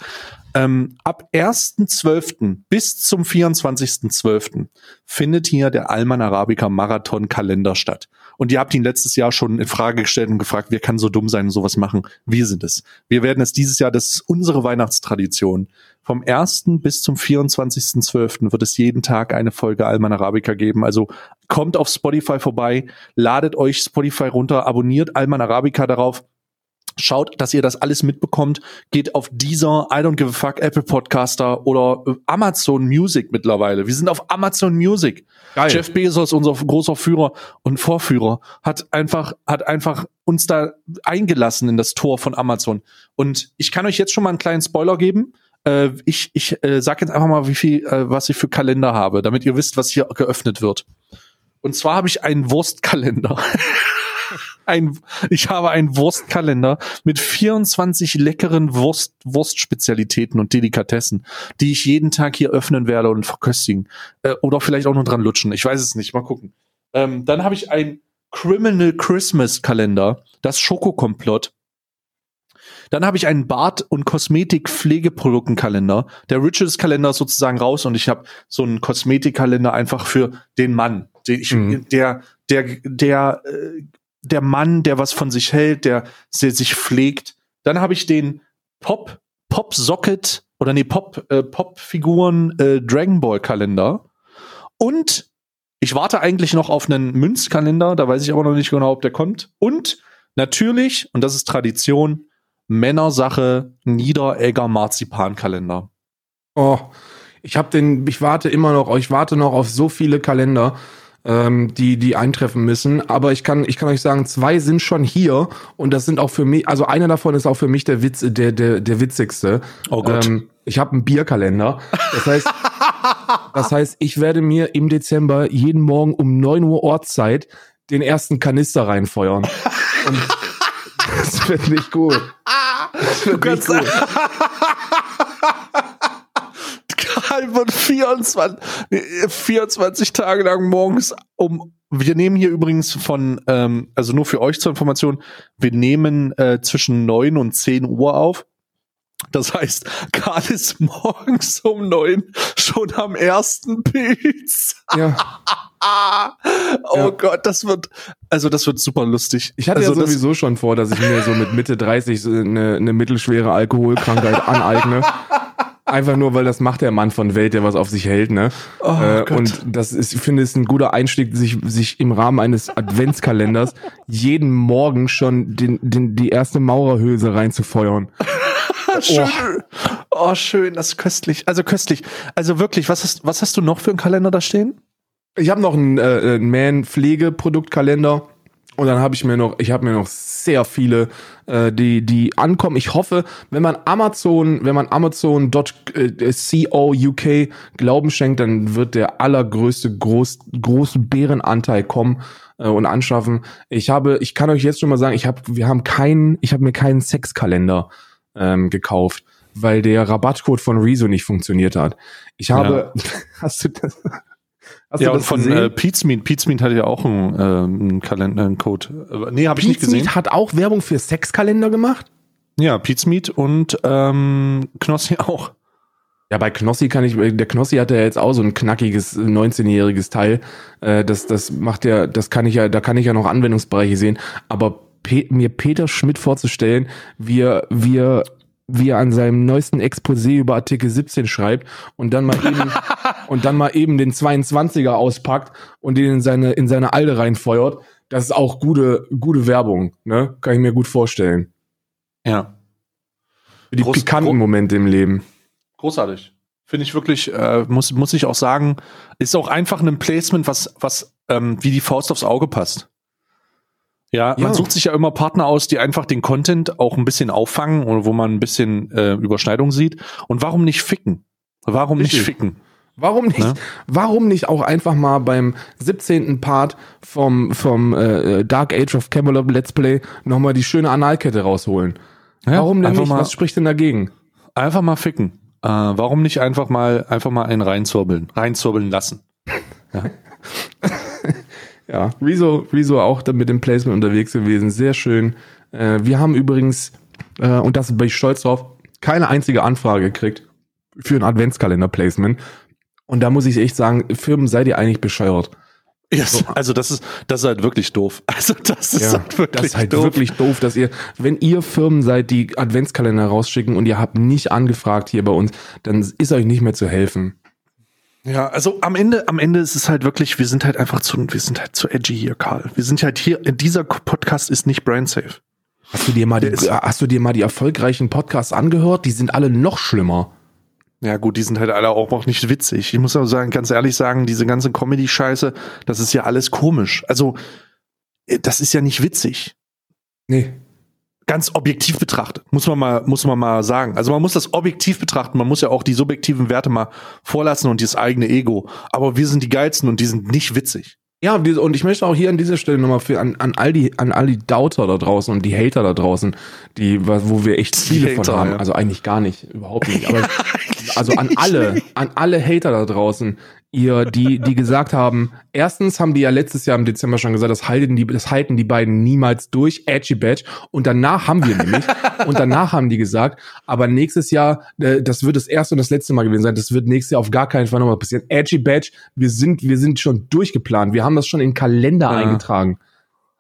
Ähm, ab 1.12. bis zum 24.12. findet hier der Alman Arabica Marathon Kalender statt. Und ihr habt ihn letztes Jahr schon in Frage gestellt und gefragt, wer kann so dumm sein und sowas machen? Wir sind es. Wir werden es dieses Jahr, das ist unsere Weihnachtstradition. Vom 1. bis zum 24.12. wird es jeden Tag eine Folge Alman Arabica geben. Also kommt auf Spotify vorbei, ladet euch Spotify runter, abonniert Alman Arabica darauf Schaut, dass ihr das alles mitbekommt. Geht auf dieser I don't give a fuck Apple Podcaster oder äh, Amazon Music mittlerweile. Wir sind auf Amazon Music. Geil. Jeff Bezos, unser großer Führer und Vorführer, hat einfach, hat einfach uns da eingelassen in das Tor von Amazon. Und ich kann euch jetzt schon mal einen kleinen Spoiler geben. Äh, ich ich äh, sag jetzt einfach mal, wie viel, äh, was ich für Kalender habe, damit ihr wisst, was hier geöffnet wird. Und zwar habe ich einen Wurstkalender. ein, ich habe einen Wurstkalender mit 24 leckeren Wurst, Wurstspezialitäten und Delikatessen, die ich jeden Tag hier öffnen werde und verköstigen. Äh, oder vielleicht auch nur dran lutschen. Ich weiß es nicht. Mal gucken. Ähm, dann habe ich ein Criminal Christmas Kalender, das Schokokomplott. Dann habe ich einen Bart- und Kosmetik-Pflegeproduktenkalender. Der Rituals-Kalender ist sozusagen raus und ich habe so einen Kosmetikkalender einfach für den Mann. Der, ich, mhm. der, der, der äh, der Mann, der was von sich hält, der, der sich pflegt. Dann habe ich den Pop, Pop Socket oder nee, Pop, äh, Pop-Figuren äh, Dragon Ball Kalender. Und ich warte eigentlich noch auf einen Münzkalender, da weiß ich aber noch nicht genau, ob der kommt. Und natürlich, und das ist Tradition, Männersache Niederegger Marzipankalender. Oh, Ich habe den, ich warte immer noch, ich warte noch auf so viele Kalender, ähm, die die eintreffen müssen. Aber ich kann, ich kann euch sagen, zwei sind schon hier und das sind auch für mich, also einer davon ist auch für mich der Witz, der der der witzigste. Oh Gott. Ähm, ich habe einen Bierkalender. Das heißt, das heißt, ich werde mir im Dezember jeden Morgen um 9 Uhr Ortszeit den ersten Kanister reinfeuern. Und das finde ich gut. Das Du find ich kannst gut. Wird 24, nee, 24 Tage lang morgens um. Wir nehmen hier übrigens von, ähm, also nur für euch zur Information, wir nehmen äh, zwischen 9 und 10 Uhr auf. Das heißt, Karl ist morgens um 9 schon am ersten Pilz. Ja. Oh Ja. Gott, das wird, also das wird super lustig. Ich hatte also ja sowieso schon vor, dass ich mir so mit Mitte 30 so eine, eine mittelschwere Alkoholkrankheit aneigne. Einfach nur, weil das macht der Mann von Welt, der was auf sich hält, ne? Oh äh, und das ist, ich finde, es ist ein guter Einstieg, sich, sich im Rahmen eines Adventskalenders jeden Morgen schon den, den, die erste Maurerhülse reinzufeuern. schön. Oh. schön, das ist köstlich. Also köstlich. Also wirklich, was hast, was hast du noch für einen Kalender da stehen? Ich habe noch einen, äh, einen Man-Pflegeproduktkalender und dann habe ich mir noch, ich habe mir noch sehr viele, äh, die die ankommen. Ich hoffe, wenn man Amazon, wenn man Amazon.co UK Glauben schenkt, dann wird der allergrößte groß, große Bärenanteil kommen äh, und anschaffen. Ich habe, ich kann euch jetzt schon mal sagen, ich habe, wir haben keinen, ich habe mir keinen Sexkalender ähm, gekauft, weil der Rabattcode von Rezo nicht funktioniert hat. Ich habe, hast du das? Hast ja, du und von gesehen? äh, Pizmeet. Pizmeet hatte ja auch einen, äh, einen Kalender, einen Code. Äh, Nee, habe ich nicht Pizmeet gesehen. hat auch Werbung für Sexkalender gemacht? Ja, Pizmeet und ähm, Knossi auch. Ja, bei Knossi kann ich, der Knossi hat ja jetzt auch so ein knackiges 19-jähriges Teil. Äh, das, das macht ja, das kann ich ja, da kann ich ja noch Anwendungsbereiche sehen. Aber Pe mir Peter Schmidt vorzustellen, wie er, wie er, an seinem neuesten Exposé über Artikel 17 schreibt und dann mal eben, und dann mal eben den 22er auspackt und den in seine, in seine Alde reinfeuert, das ist auch gute, gute Werbung, ne? Kann ich mir gut vorstellen. Ja. Für die Groß- pikanten Momente im Leben. Großartig. Finde ich wirklich, äh, muss, muss ich auch sagen, ist auch einfach ein Placement, was, was ähm, wie die Faust aufs Auge passt. Ja, man Ja. sucht sich ja immer Partner aus, die einfach den Content auch ein bisschen auffangen und wo man ein bisschen äh, Überschneidung sieht. Und warum nicht ficken? Warum nicht Richtig. ficken? Warum nicht? Ne? Warum nicht auch einfach mal beim 17. Part vom, vom äh, Dark Age of Camelot Let's Play nochmal die schöne Analkette rausholen? Ja, Warum denn nicht? Mal, Was spricht denn dagegen? einfach mal ficken. Äh, warum nicht einfach mal, einfach mal einen reinzurbeln, reinzurbeln lassen? Ja, Rezo, Rezo auch da mit dem Placement unterwegs gewesen. Sehr schön. Äh, wir haben übrigens, äh, und das bin ich stolz drauf, keine einzige Anfrage gekriegt für ein Adventskalender-Placement. Und da muss ich echt sagen, Firmen, seid ihr eigentlich bescheuert? Yes. Also das ist, das ist halt wirklich doof. Also das ist halt wirklich das ist halt doof. wirklich doof, dass ihr, wenn ihr Firmen seid, die Adventskalender rausschicken und ihr habt nicht angefragt hier bei uns, dann ist euch nicht mehr zu helfen. Ja, also am Ende, am Ende ist es halt wirklich, wir sind halt einfach zu, wir sind halt zu edgy hier, Karl. Wir sind halt hier, dieser Podcast ist nicht brand safe. Hast du dir mal die, hast du dir mal die erfolgreichen Podcasts angehört? Die sind alle noch schlimmer. Ja gut, die sind halt alle auch auch nicht witzig. Ich muss aber sagen, ganz ehrlich sagen, diese ganze Comedy-Scheiße, das ist ja alles komisch. Also, äh, das ist ja nicht witzig. Nee. Ganz objektiv betrachtet, muss man mal, muss man mal sagen. Also man muss das objektiv betrachten, man muss ja auch die subjektiven Werte mal vorlassen und das eigene Ego. Aber wir sind die geilsten und die sind nicht witzig. Ja, und ich möchte auch hier an dieser Stelle nochmal für an, an all die an all die Doubter da draußen und die Hater da draußen, die wo wir echt viele von Hater, haben, ja. also eigentlich gar nicht, überhaupt nicht, aber also an alle, an alle Hater da draußen, ihr die die gesagt haben, erstens haben die ja letztes Jahr im Dezember schon gesagt, das halten die das halten die beiden niemals durch, edgy badge und danach haben wir nämlich und danach haben die gesagt, aber nächstes Jahr äh, das wird das erste und das letzte Mal gewesen sein, das wird nächstes Jahr auf gar keinen Fall nochmal passieren. Edgy badge, wir sind wir sind schon durchgeplant, wir haben das schon in den Kalender Ja. eingetragen.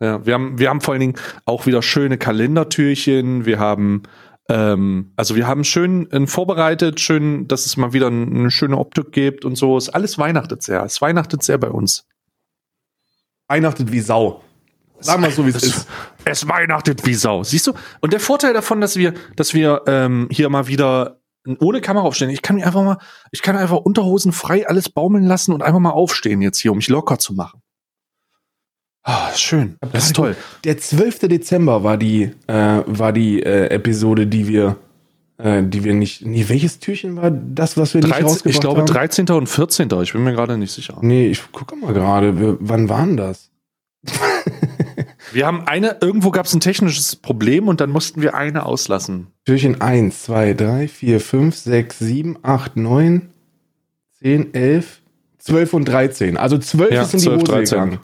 Ja, wir haben, wir haben vor allen Dingen auch wieder schöne Kalendertürchen. Wir haben, ähm, also wir haben schön äh, vorbereitet, schön, dass es mal wieder ein- eine schöne Optik gibt und so. Es alles weihnachtet sehr. Es weihnachtet sehr bei uns. Weihnachtet wie Sau. Sag mal so, wie es Es, ist. es weihnachtet wie Sau. Siehst du? Und der Vorteil davon, dass wir, dass wir ähm, hier mal wieder ohne Kamera aufstehen. Ich kann mich einfach mal, ich kann einfach Unterhosen frei alles baumeln lassen und einfach mal aufstehen jetzt hier, um mich locker zu machen. Ah, schön. Das ist toll. Der 12. Dezember war die, äh, war die äh, Episode, die wir, äh, die wir nicht. Nee, welches Türchen war das, was wir 13, nicht rausgebracht ich glaube haben? 13. und 14. Ich bin mir gerade nicht sicher. Nee, ich gucke mal gerade. Wann waren das? Wir haben eine, irgendwo gab es ein technisches Problem und dann mussten wir eine auslassen. Türchen 1, 2, 3, 4, 5, 6, 7, 8, 9, 10, 11, 12 und 13. Also 12 Ja, ist in die 12, Hose 13. gegangen.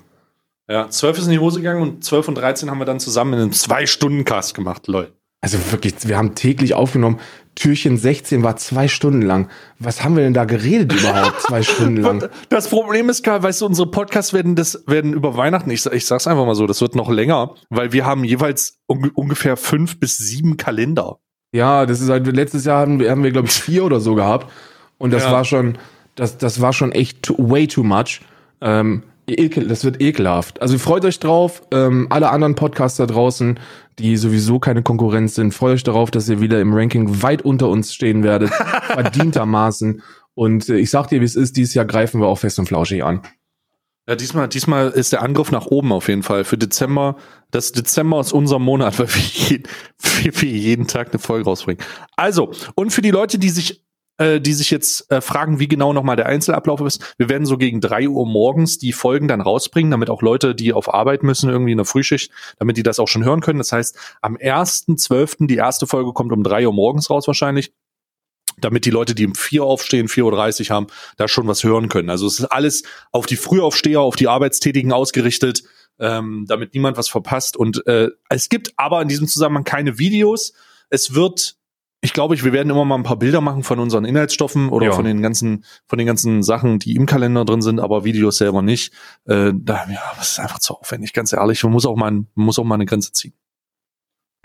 Ja, 12 ist in die Hose gegangen und 12 und 13 haben wir dann zusammen in einem Zwei-Stunden-Cast gemacht, lol. Also wirklich, wir haben täglich aufgenommen. Türchen 16 war zwei Stunden lang. Was haben wir denn da geredet überhaupt? zwei Stunden lang. Das Problem ist, Karl, weißt du, unsere Podcasts werden das werden über Weihnachten, ich, ich sag's einfach mal so, das wird noch länger, weil wir haben jeweils unge- ungefähr fünf bis sieben Kalender. Ja, das ist halt, letztes Jahr haben wir, haben wir glaube ich, vier oder so gehabt. Und das Ja. war schon, das, das war schon echt way too much. Ähm, ekel, das wird ekelhaft. Also freut euch drauf. Ähm, alle anderen Podcaster draußen, die sowieso keine Konkurrenz sind, freut euch darauf, dass ihr wieder im Ranking weit unter uns stehen werdet. verdientermaßen. Und äh, ich sag dir, wie es ist, dieses Jahr greifen wir auch fest und flauschig an. Ja, diesmal, diesmal ist der Angriff nach oben auf jeden Fall. Für Dezember, das Dezember ist unser Monat, weil wir jeden, wir, wir jeden Tag eine Folge rausbringen. Also, und für die Leute, die sich, äh, die sich jetzt äh, fragen, wie genau nochmal der Einzelablauf ist, wir werden so gegen drei Uhr morgens die Folgen dann rausbringen, damit auch Leute, die auf Arbeit müssen, irgendwie in der Frühschicht, damit die das auch schon hören können. Das heißt, am 1.12. die erste Folge kommt um drei Uhr morgens raus wahrscheinlich damit die Leute, die um 4 aufstehen, 4.30 Uhr haben, da schon was hören können. Also es ist alles auf die Frühaufsteher, auf die Arbeitstätigen ausgerichtet, ähm, damit niemand was verpasst. Und äh, es gibt aber in diesem Zusammenhang keine Videos. Es wird, ich glaube, ich, wir werden immer mal ein paar Bilder machen von unseren Inhaltsstoffen oder Ja. von den ganzen, von den ganzen Sachen, die im Kalender drin sind, aber Videos selber nicht. Äh, da, ja, das ist einfach zu aufwendig, ganz ehrlich. Man muss auch mal, man muss auch mal eine Grenze ziehen.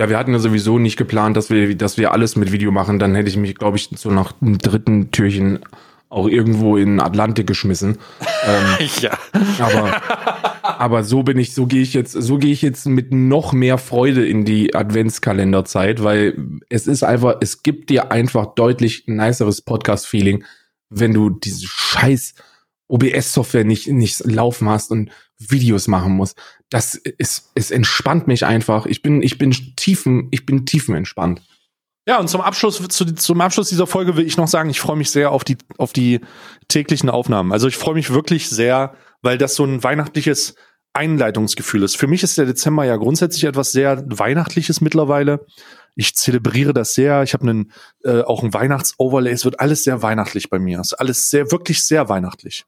Ja, wir hatten ja sowieso nicht geplant, dass wir, dass wir alles mit Video machen. Dann hätte ich mich, glaube ich, so nach dem dritten Türchen auch irgendwo in Atlantik geschmissen. ähm, Ja. aber, aber so bin ich, so gehe ich jetzt, so gehe ich jetzt mit noch mehr Freude in die Adventskalenderzeit, weil es ist einfach, es gibt dir einfach deutlich niceres Podcast-Feeling, wenn du diese scheiß OBS-Software nicht, nicht laufen hast und Videos machen musst. Das ist, es entspannt mich einfach. Ich bin, ich bin tiefen, ich bin tiefenentspannt. Ja, und zum Abschluss, zu, zum Abschluss dieser Folge will ich noch sagen, ich freue mich sehr auf die, auf die täglichen Aufnahmen. Also ich freue mich wirklich sehr, weil das so ein weihnachtliches Einleitungsgefühl ist. Für mich ist der Dezember ja grundsätzlich etwas sehr Weihnachtliches mittlerweile. Ich zelebriere das sehr. Ich habe einen, äh, auch ein Weihnachtsoverlay. Es wird alles sehr weihnachtlich bei mir. Es ist alles sehr, wirklich sehr weihnachtlich.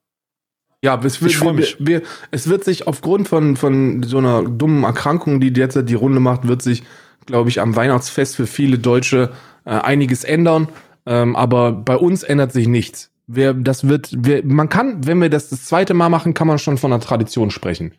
Ja, es wird, wir, mich. Wir, wir, es wird sich aufgrund von, von so einer dummen Erkrankung, die derzeit die Runde macht, wird sich, glaube ich, am Weihnachtsfest für viele Deutsche äh, einiges ändern. Ähm, aber bei uns ändert sich nichts. Wir, das wird, wir, man kann, wenn wir das das zweite Mal machen, kann man schon von einer Tradition sprechen.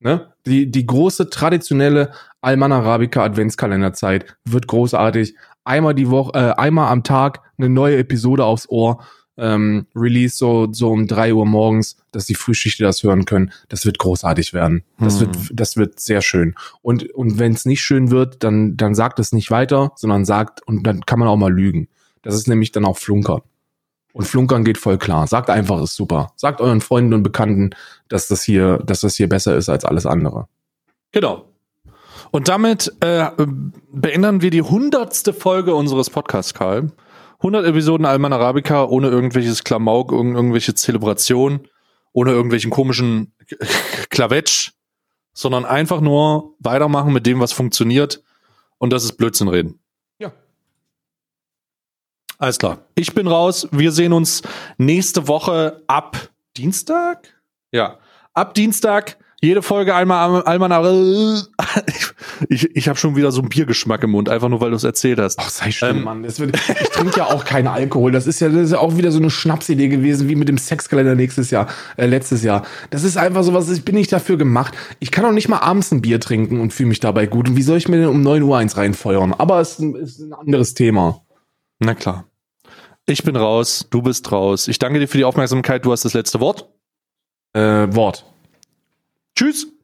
Ne? Die, die große traditionelle Alman Arabica Adventskalenderzeit wird großartig. Einmal die Woche, äh, einmal am Tag eine neue Episode aufs Ohr. Ähm, Release so, so um drei Uhr morgens, dass die Frühschichte das hören können. Das wird großartig werden. Das Hm. wird, das wird sehr schön. Und, und wenn es nicht schön wird, dann, dann sagt es nicht weiter, sondern sagt, und dann kann man auch mal lügen. Das ist nämlich dann auch Flunkern. Und Flunkern geht voll klar. Sagt einfach, ist super. Sagt euren Freunden und Bekannten, dass das hier, dass das hier besser ist als alles andere. Genau. Und damit äh, beenden wir die hundertste Folge unseres Podcasts, Karl. 100 Episoden Alman Arabica ohne irgendwelches Klamauk, irgend- irgendwelche Zelebrationen, ohne irgendwelchen komischen Klavetsch, sondern einfach nur weitermachen mit dem, was funktioniert. Und das ist Blödsinn reden. Alles klar. Ich bin raus. Wir sehen uns nächste Woche ab Dienstag? Ja. Ab Dienstag. Jede Folge einmal Alman Ich, ich habe schon wieder so einen Biergeschmack im Mund, einfach nur weil du es erzählt hast. Ach, sei schlimm, Ähm, Mann. Wird, ich trinke ja auch keinen Alkohol. Das ist ja, das ist ja auch wieder so eine Schnapsidee gewesen, wie mit dem Sexkalender nächstes Jahr, äh, letztes Jahr. Das ist einfach sowas, ich bin nicht dafür gemacht. Ich kann auch nicht mal abends ein Bier trinken und fühle mich dabei gut. Und wie soll ich mir denn um 9 Uhr eins reinfeuern? Aber es ist ein anderes Thema. Na klar. Ich bin raus, du bist raus. Ich danke dir für die Aufmerksamkeit. Du hast das letzte Wort. Äh, Wort. Tschüss.